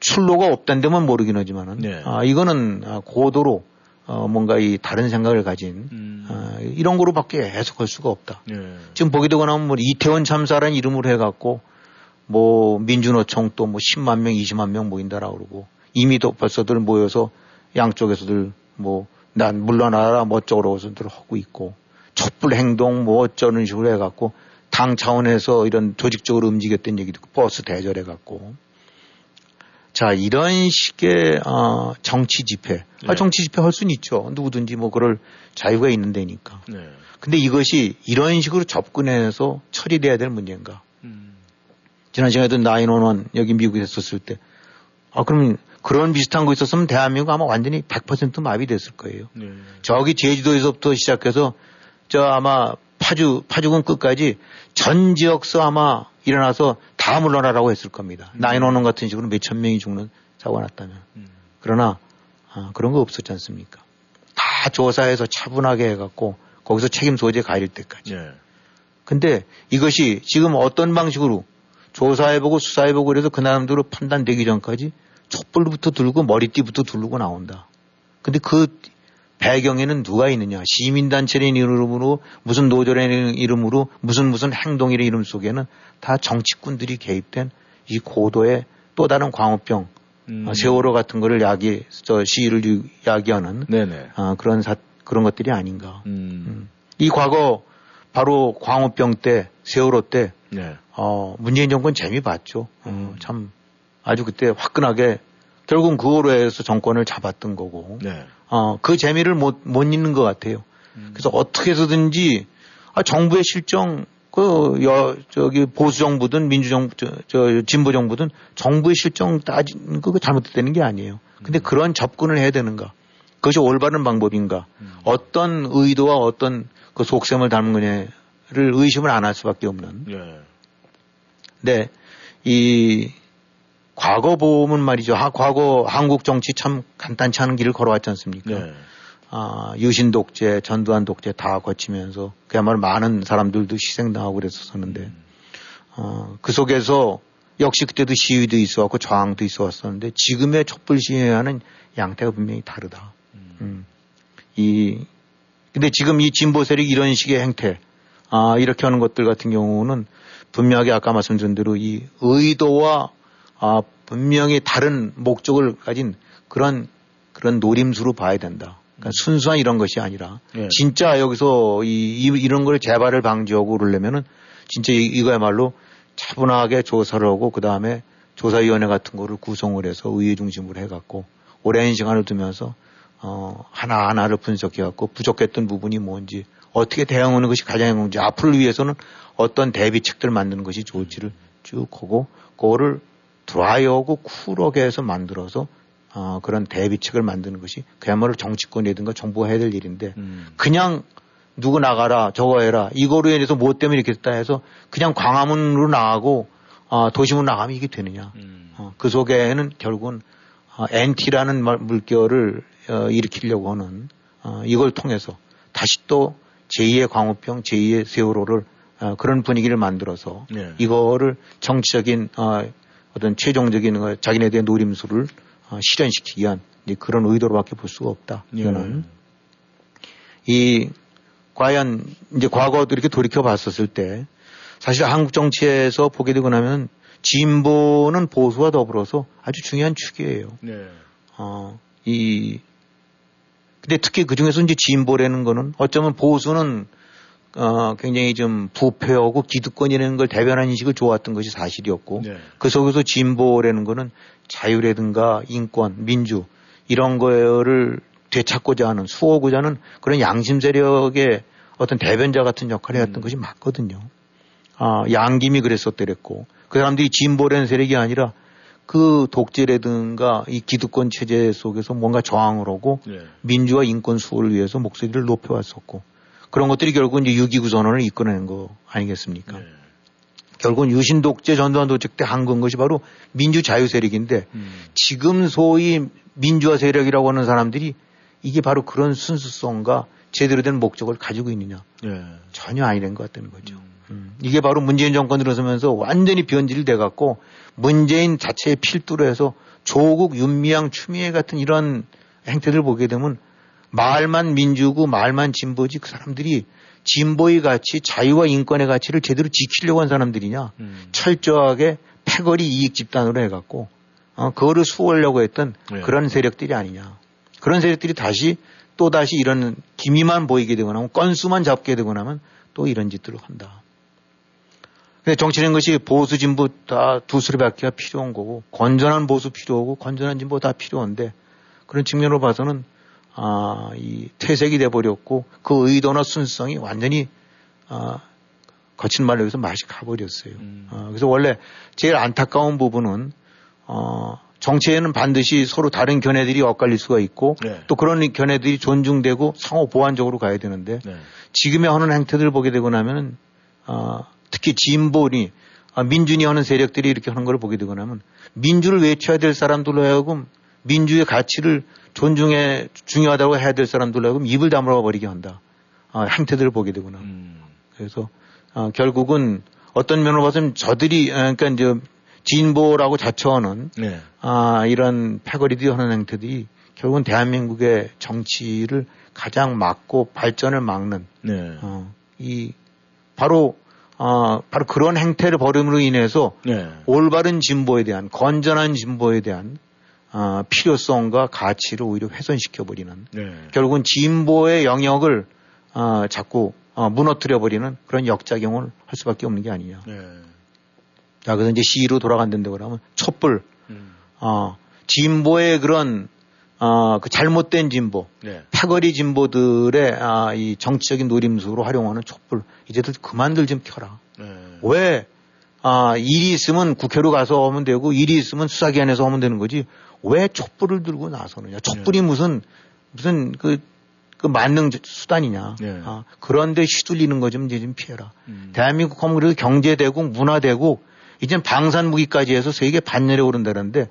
출로가 없다는 데만 모르긴 하지만은 네. 아, 이거는 아, 고도로 어, 뭔가 이 다른 생각을 가진 음. 아, 이런 거로밖에 해석할 수가 없다. 네. 지금 보게 되고 나면 뭐 이태원 참사라는 이름으로 해갖고 뭐 민주노총 또 뭐 10만 명, 20만 명 모인다라고 그러고 이미도 벌써들 모여서 양쪽에서들 뭐 난 물러나라 멋쩍으로서들 하고 있고 촛불 행동 뭐 어쩌는 식으로 해갖고 당 차원에서 이런 조직적으로 움직였던 얘기도 버스 대절해갖고 자 이런 식의 어, 정치 집회 아, 네. 아, 정치 집회 할 수는 있죠 누구든지 뭐 그럴 자유가 있는 데니까 네. 근데 이것이 이런 식으로 접근해서 처리돼야 될 문제인가 음. 지난 시간에도 나인원원 여기 미국에 있었을 때 아, 그러면 그런 비슷한 거 있었으면 대한민국 아마 완전히 100% 마비됐을 거예요. 네. 저기 제주도에서부터 시작해서 저 아마 파주, 파주군 끝까지 전 지역서 아마 일어나서 다 물러나라고 했을 겁니다. 음. 나인원원 같은 식으로 몇천 명이 죽는 사고가 났다면. 음. 그러나 아, 그런 거 없었지 않습니까? 다 조사해서 차분하게 해갖고 거기서 책임 소재 가릴 때까지. 네. 근데 이것이 지금 어떤 방식으로 조사해보고 수사해보고 그래서 그 사람들로 판단되기 전까지 촛불부터 들고 머리띠부터 두르고 나온다. 근데 그 배경에는 누가 있느냐. 시민단체의 이름으로 무슨 노조라는 이름으로 무슨 무슨 행동이라는 이름 속에는 다 정치꾼들이 개입된 이 고도의 또 다른 광우병 음. 어, 세월호 같은 거를 야기, 저 시위를 야기하는. 어, 그런 사, 그런 것들이 아닌가. 음. 음. 이 과거 바로 광우병 때, 세월호 때, 네. 어, 문재인 정권 재미 봤죠. 어, 음. 참 아주 그때 화끈하게 결국은 그거로 해서 정권을 잡았던 거고, 네. 어, 그 재미를 못, 못 잊는 것 같아요. 음. 그래서 어떻게 해서든지, 아, 정부의 실정, 그, 여, 저기, 보수정부든 민주정부, 저, 저, 진보정부든 정부의 실정 따지는 그거 잘못됐다는 게 아니에요. 근데 음. 그런 접근을 해야 되는가. 그것이 올바른 방법인가. 음. 어떤 의도와 어떤 그 속셈을 담은 거냐를 의심을 안 할 수밖에 없는. 예. 네. 이, 과거 보면 말이죠. 하, 과거 한국 정치 참 간단치 않은 길을 걸어왔지 않습니까? 네. 아, 유신 독재, 전두환 독재 다 거치면서 그야말로 많은 사람들도 희생당하고 그랬었는데, 음. 어, 그 속에서 역시 그때도 시위도 있어왔고 저항도 있어왔었는데 지금의 촛불 시위와는 양태가 분명히 다르다. 음. 음. 이, 근데 지금 이 진보 세력 이런 식의 행태, 아, 이렇게 하는 것들 같은 경우는 분명하게 아까 말씀드린 대로 이 의도와 아, 분명히 다른 목적을 가진 그런 그런 노림수로 봐야 된다. 그러니까 음. 순수한 이런 것이 아니라 예. 진짜 여기서 이, 이 이런 걸 재발을 방지하고 그러려면은 진짜 이, 이거야말로 차분하게 조사를 하고 그 다음에 조사위원회 같은 거를 구성을 해서 의회 중심으로 해갖고 오랜 시간을 두면서 어, 하나하나를 분석해갖고 부족했던 부분이 뭔지 어떻게 대응하는 것이 가장 좋은지 앞을 위해서는 어떤 대비책들을 만드는 것이 좋을지를 쭉 하고 그거를 드라이하고 쿨하게 해서 만들어서 어, 그런 대비책을 만드는 것이 그야말로 정치권이든가 정부가 해야 될 일인데 음. 그냥 누구 나가라 저거 해라 이거로 인해서 뭐 때문에 이렇게 됐다 해서 그냥 광화문으로 나가고 어, 도심으로 나가면 이게 되느냐 음. 어, 그 속에는 결국은 어, NT라는 물결을 어, 일으키려고 하는 어, 이걸 통해서 다시 또 제2의 광우병 제2의 세월호를 어, 그런 분위기를 만들어서 네. 이거를 정치적인 어, 어떤 최종적인 어, 자기네 대한 노림수를 어, 실현시키기 위한 그런 의도로밖에 볼 수가 없다. 예. 이거는 예. 이 과연 이제 과거 이렇게 돌이켜 봤었을 때 사실 한국 정치에서 보게 되고 나면 진보는 보수와 더불어서 아주 중요한 축이에요. 네. 어, 이 근데 특히 그 중에서 이제 진보라는 거는 어쩌면 보수는 어, 굉장히 좀 부패하고 기득권이라는 걸 대변하는 인식을 좋았던 것이 사실이었고 네. 그 속에서 진보라는 거는 자유라든가 인권, 민주 이런 거를 되찾고자 하는 수호고자 하는 그런 양심 세력의 어떤 대변자 같은 역할을 했던 음. 것이 맞거든요. 아, 양김이 그랬었더랬고 그 사람들이 진보라는 세력이 아니라 그 독재라든가 이 기득권 체제 속에서 뭔가 저항을 하고 네. 민주와 인권 수호를 위해서 목소리를 높여왔었고 그런 것들이 결국은 이제 6.29 선언을 이끌어낸 거 아니겠습니까? 네. 결국은 유신 독재 전두환 독재 때한 건 것이 바로 민주 자유 세력인데 음. 지금 소위 민주화 세력이라고 하는 사람들이 이게 바로 그런 순수성과 제대로 된 목적을 가지고 있느냐 네. 전혀 아니된 것 같다는 거죠. 음. 음. 이게 바로 문재인 정권 들어서면서 완전히 변질돼 갖고 문재인 자체의 필두로 해서 조국, 윤미향, 추미애 같은 이런 행태를 보게 되면 말만 민주고 말만 진보지 그 사람들이 진보의 가치, 자유와 인권의 가치를 제대로 지키려고 한 사람들이냐. 음. 철저하게 패거리 이익 집단으로 해갖고, 어, 그거를 수호하려고 했던 네. 그런 세력들이 아니냐. 그런 세력들이 다시 또 다시 이런 기미만 보이게 되거나 건수만 잡게 되거나 하면 또 이런 짓들을 한다. 근데 정치라는 것이 보수 진보 다 두수리밖에 필요한 거고 건전한 보수 필요하고 건전한 진보 다 필요한데 그런 측면으로 봐서는 아, 이 퇴색이 돼 버렸고 그 의도나 순수성이 완전히 아, 거친 말로 해서 맛이 가버렸어요. 음. 어, 그래서 원래 제일 안타까운 부분은 어, 정치에는 반드시 서로 다른 견해들이 엇갈릴 수가 있고 네. 또 그런 견해들이 존중되고 상호 보완적으로 가야 되는데 네. 지금의 하는 행태들 을 보게 되고 나면은 어, 특히 진보니 아, 민준이 하는 세력들이 이렇게 하는 걸 보게 되고 나면 민주를 외쳐야 될 사람들로 하여금 민주의 가치를 존중해 중요하다고 해야 될 사람들로 하여금 입을 다물어 버리게 한다. 아, 행태들을 보게 되구나. 음. 그래서 아, 결국은 어떤 면으로 봐서는 저들이 아, 그러니까 이제 진보라고 자처하는 네. 아, 이런 패거리들이 하는 행태들이 결국은 대한민국의 정치를 가장 막고 발전을 막는 네. 어, 이 바로 어, 바로 그런 행태를 벌임으로 인해서 네. 올바른 진보에 대한 건전한 진보에 대한 어, 필요성과 가치를 오히려 훼손시켜 버리는 네. 결국은 진보의 영역을 어, 자꾸 어, 무너뜨려 버리는 그런 역작용을 할 수밖에 없는 게 아니냐. 네. 자, 그래서 이제 시로 돌아간다고 그러면 촛불, 음. 어, 진보의 그런 어, 그 잘못된 진보, 네. 패거리 진보들의 아, 이 정치적인 노림수로 활용하는 촛불 이제들 그만들 좀 켜라. 네. 왜 아, 일이 있으면 국회로 가서 하면 되고 일이 있으면 수사기관에서 하면 되는 거지 왜 촛불을 들고 나서느냐. 촛불이 네. 무슨 무슨 그, 그 만능 수단이냐. 네. 아, 그런데 휘둘리는 거 좀 이제 좀 피해라. 음. 대한민국 하면 그래도 경제대국, 문화대국, 이젠 방산무기까지 해서 세계 반열에 오른다는데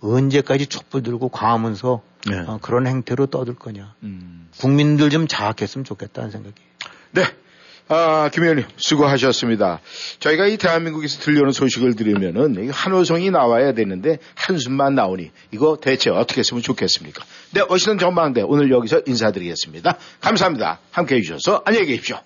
언제까지 촛불 들고 과하면서 네. 어, 그런 행태로 떠들 거냐. 음. 국민들 좀 자학했으면 좋겠다는 생각이. 네. 아, 김 의원님, 수고하셨습니다. 저희가 이 대한민국에서 들려오는 소식을 들으면은 한호성이 나와야 되는데 한숨만 나오니 이거 대체 어떻게 했으면 좋겠습니까? 네, 워싱턴 전망대 오늘 여기서 인사드리겠습니다. 감사합니다. 함께 해주셔서 안녕히 계십시오.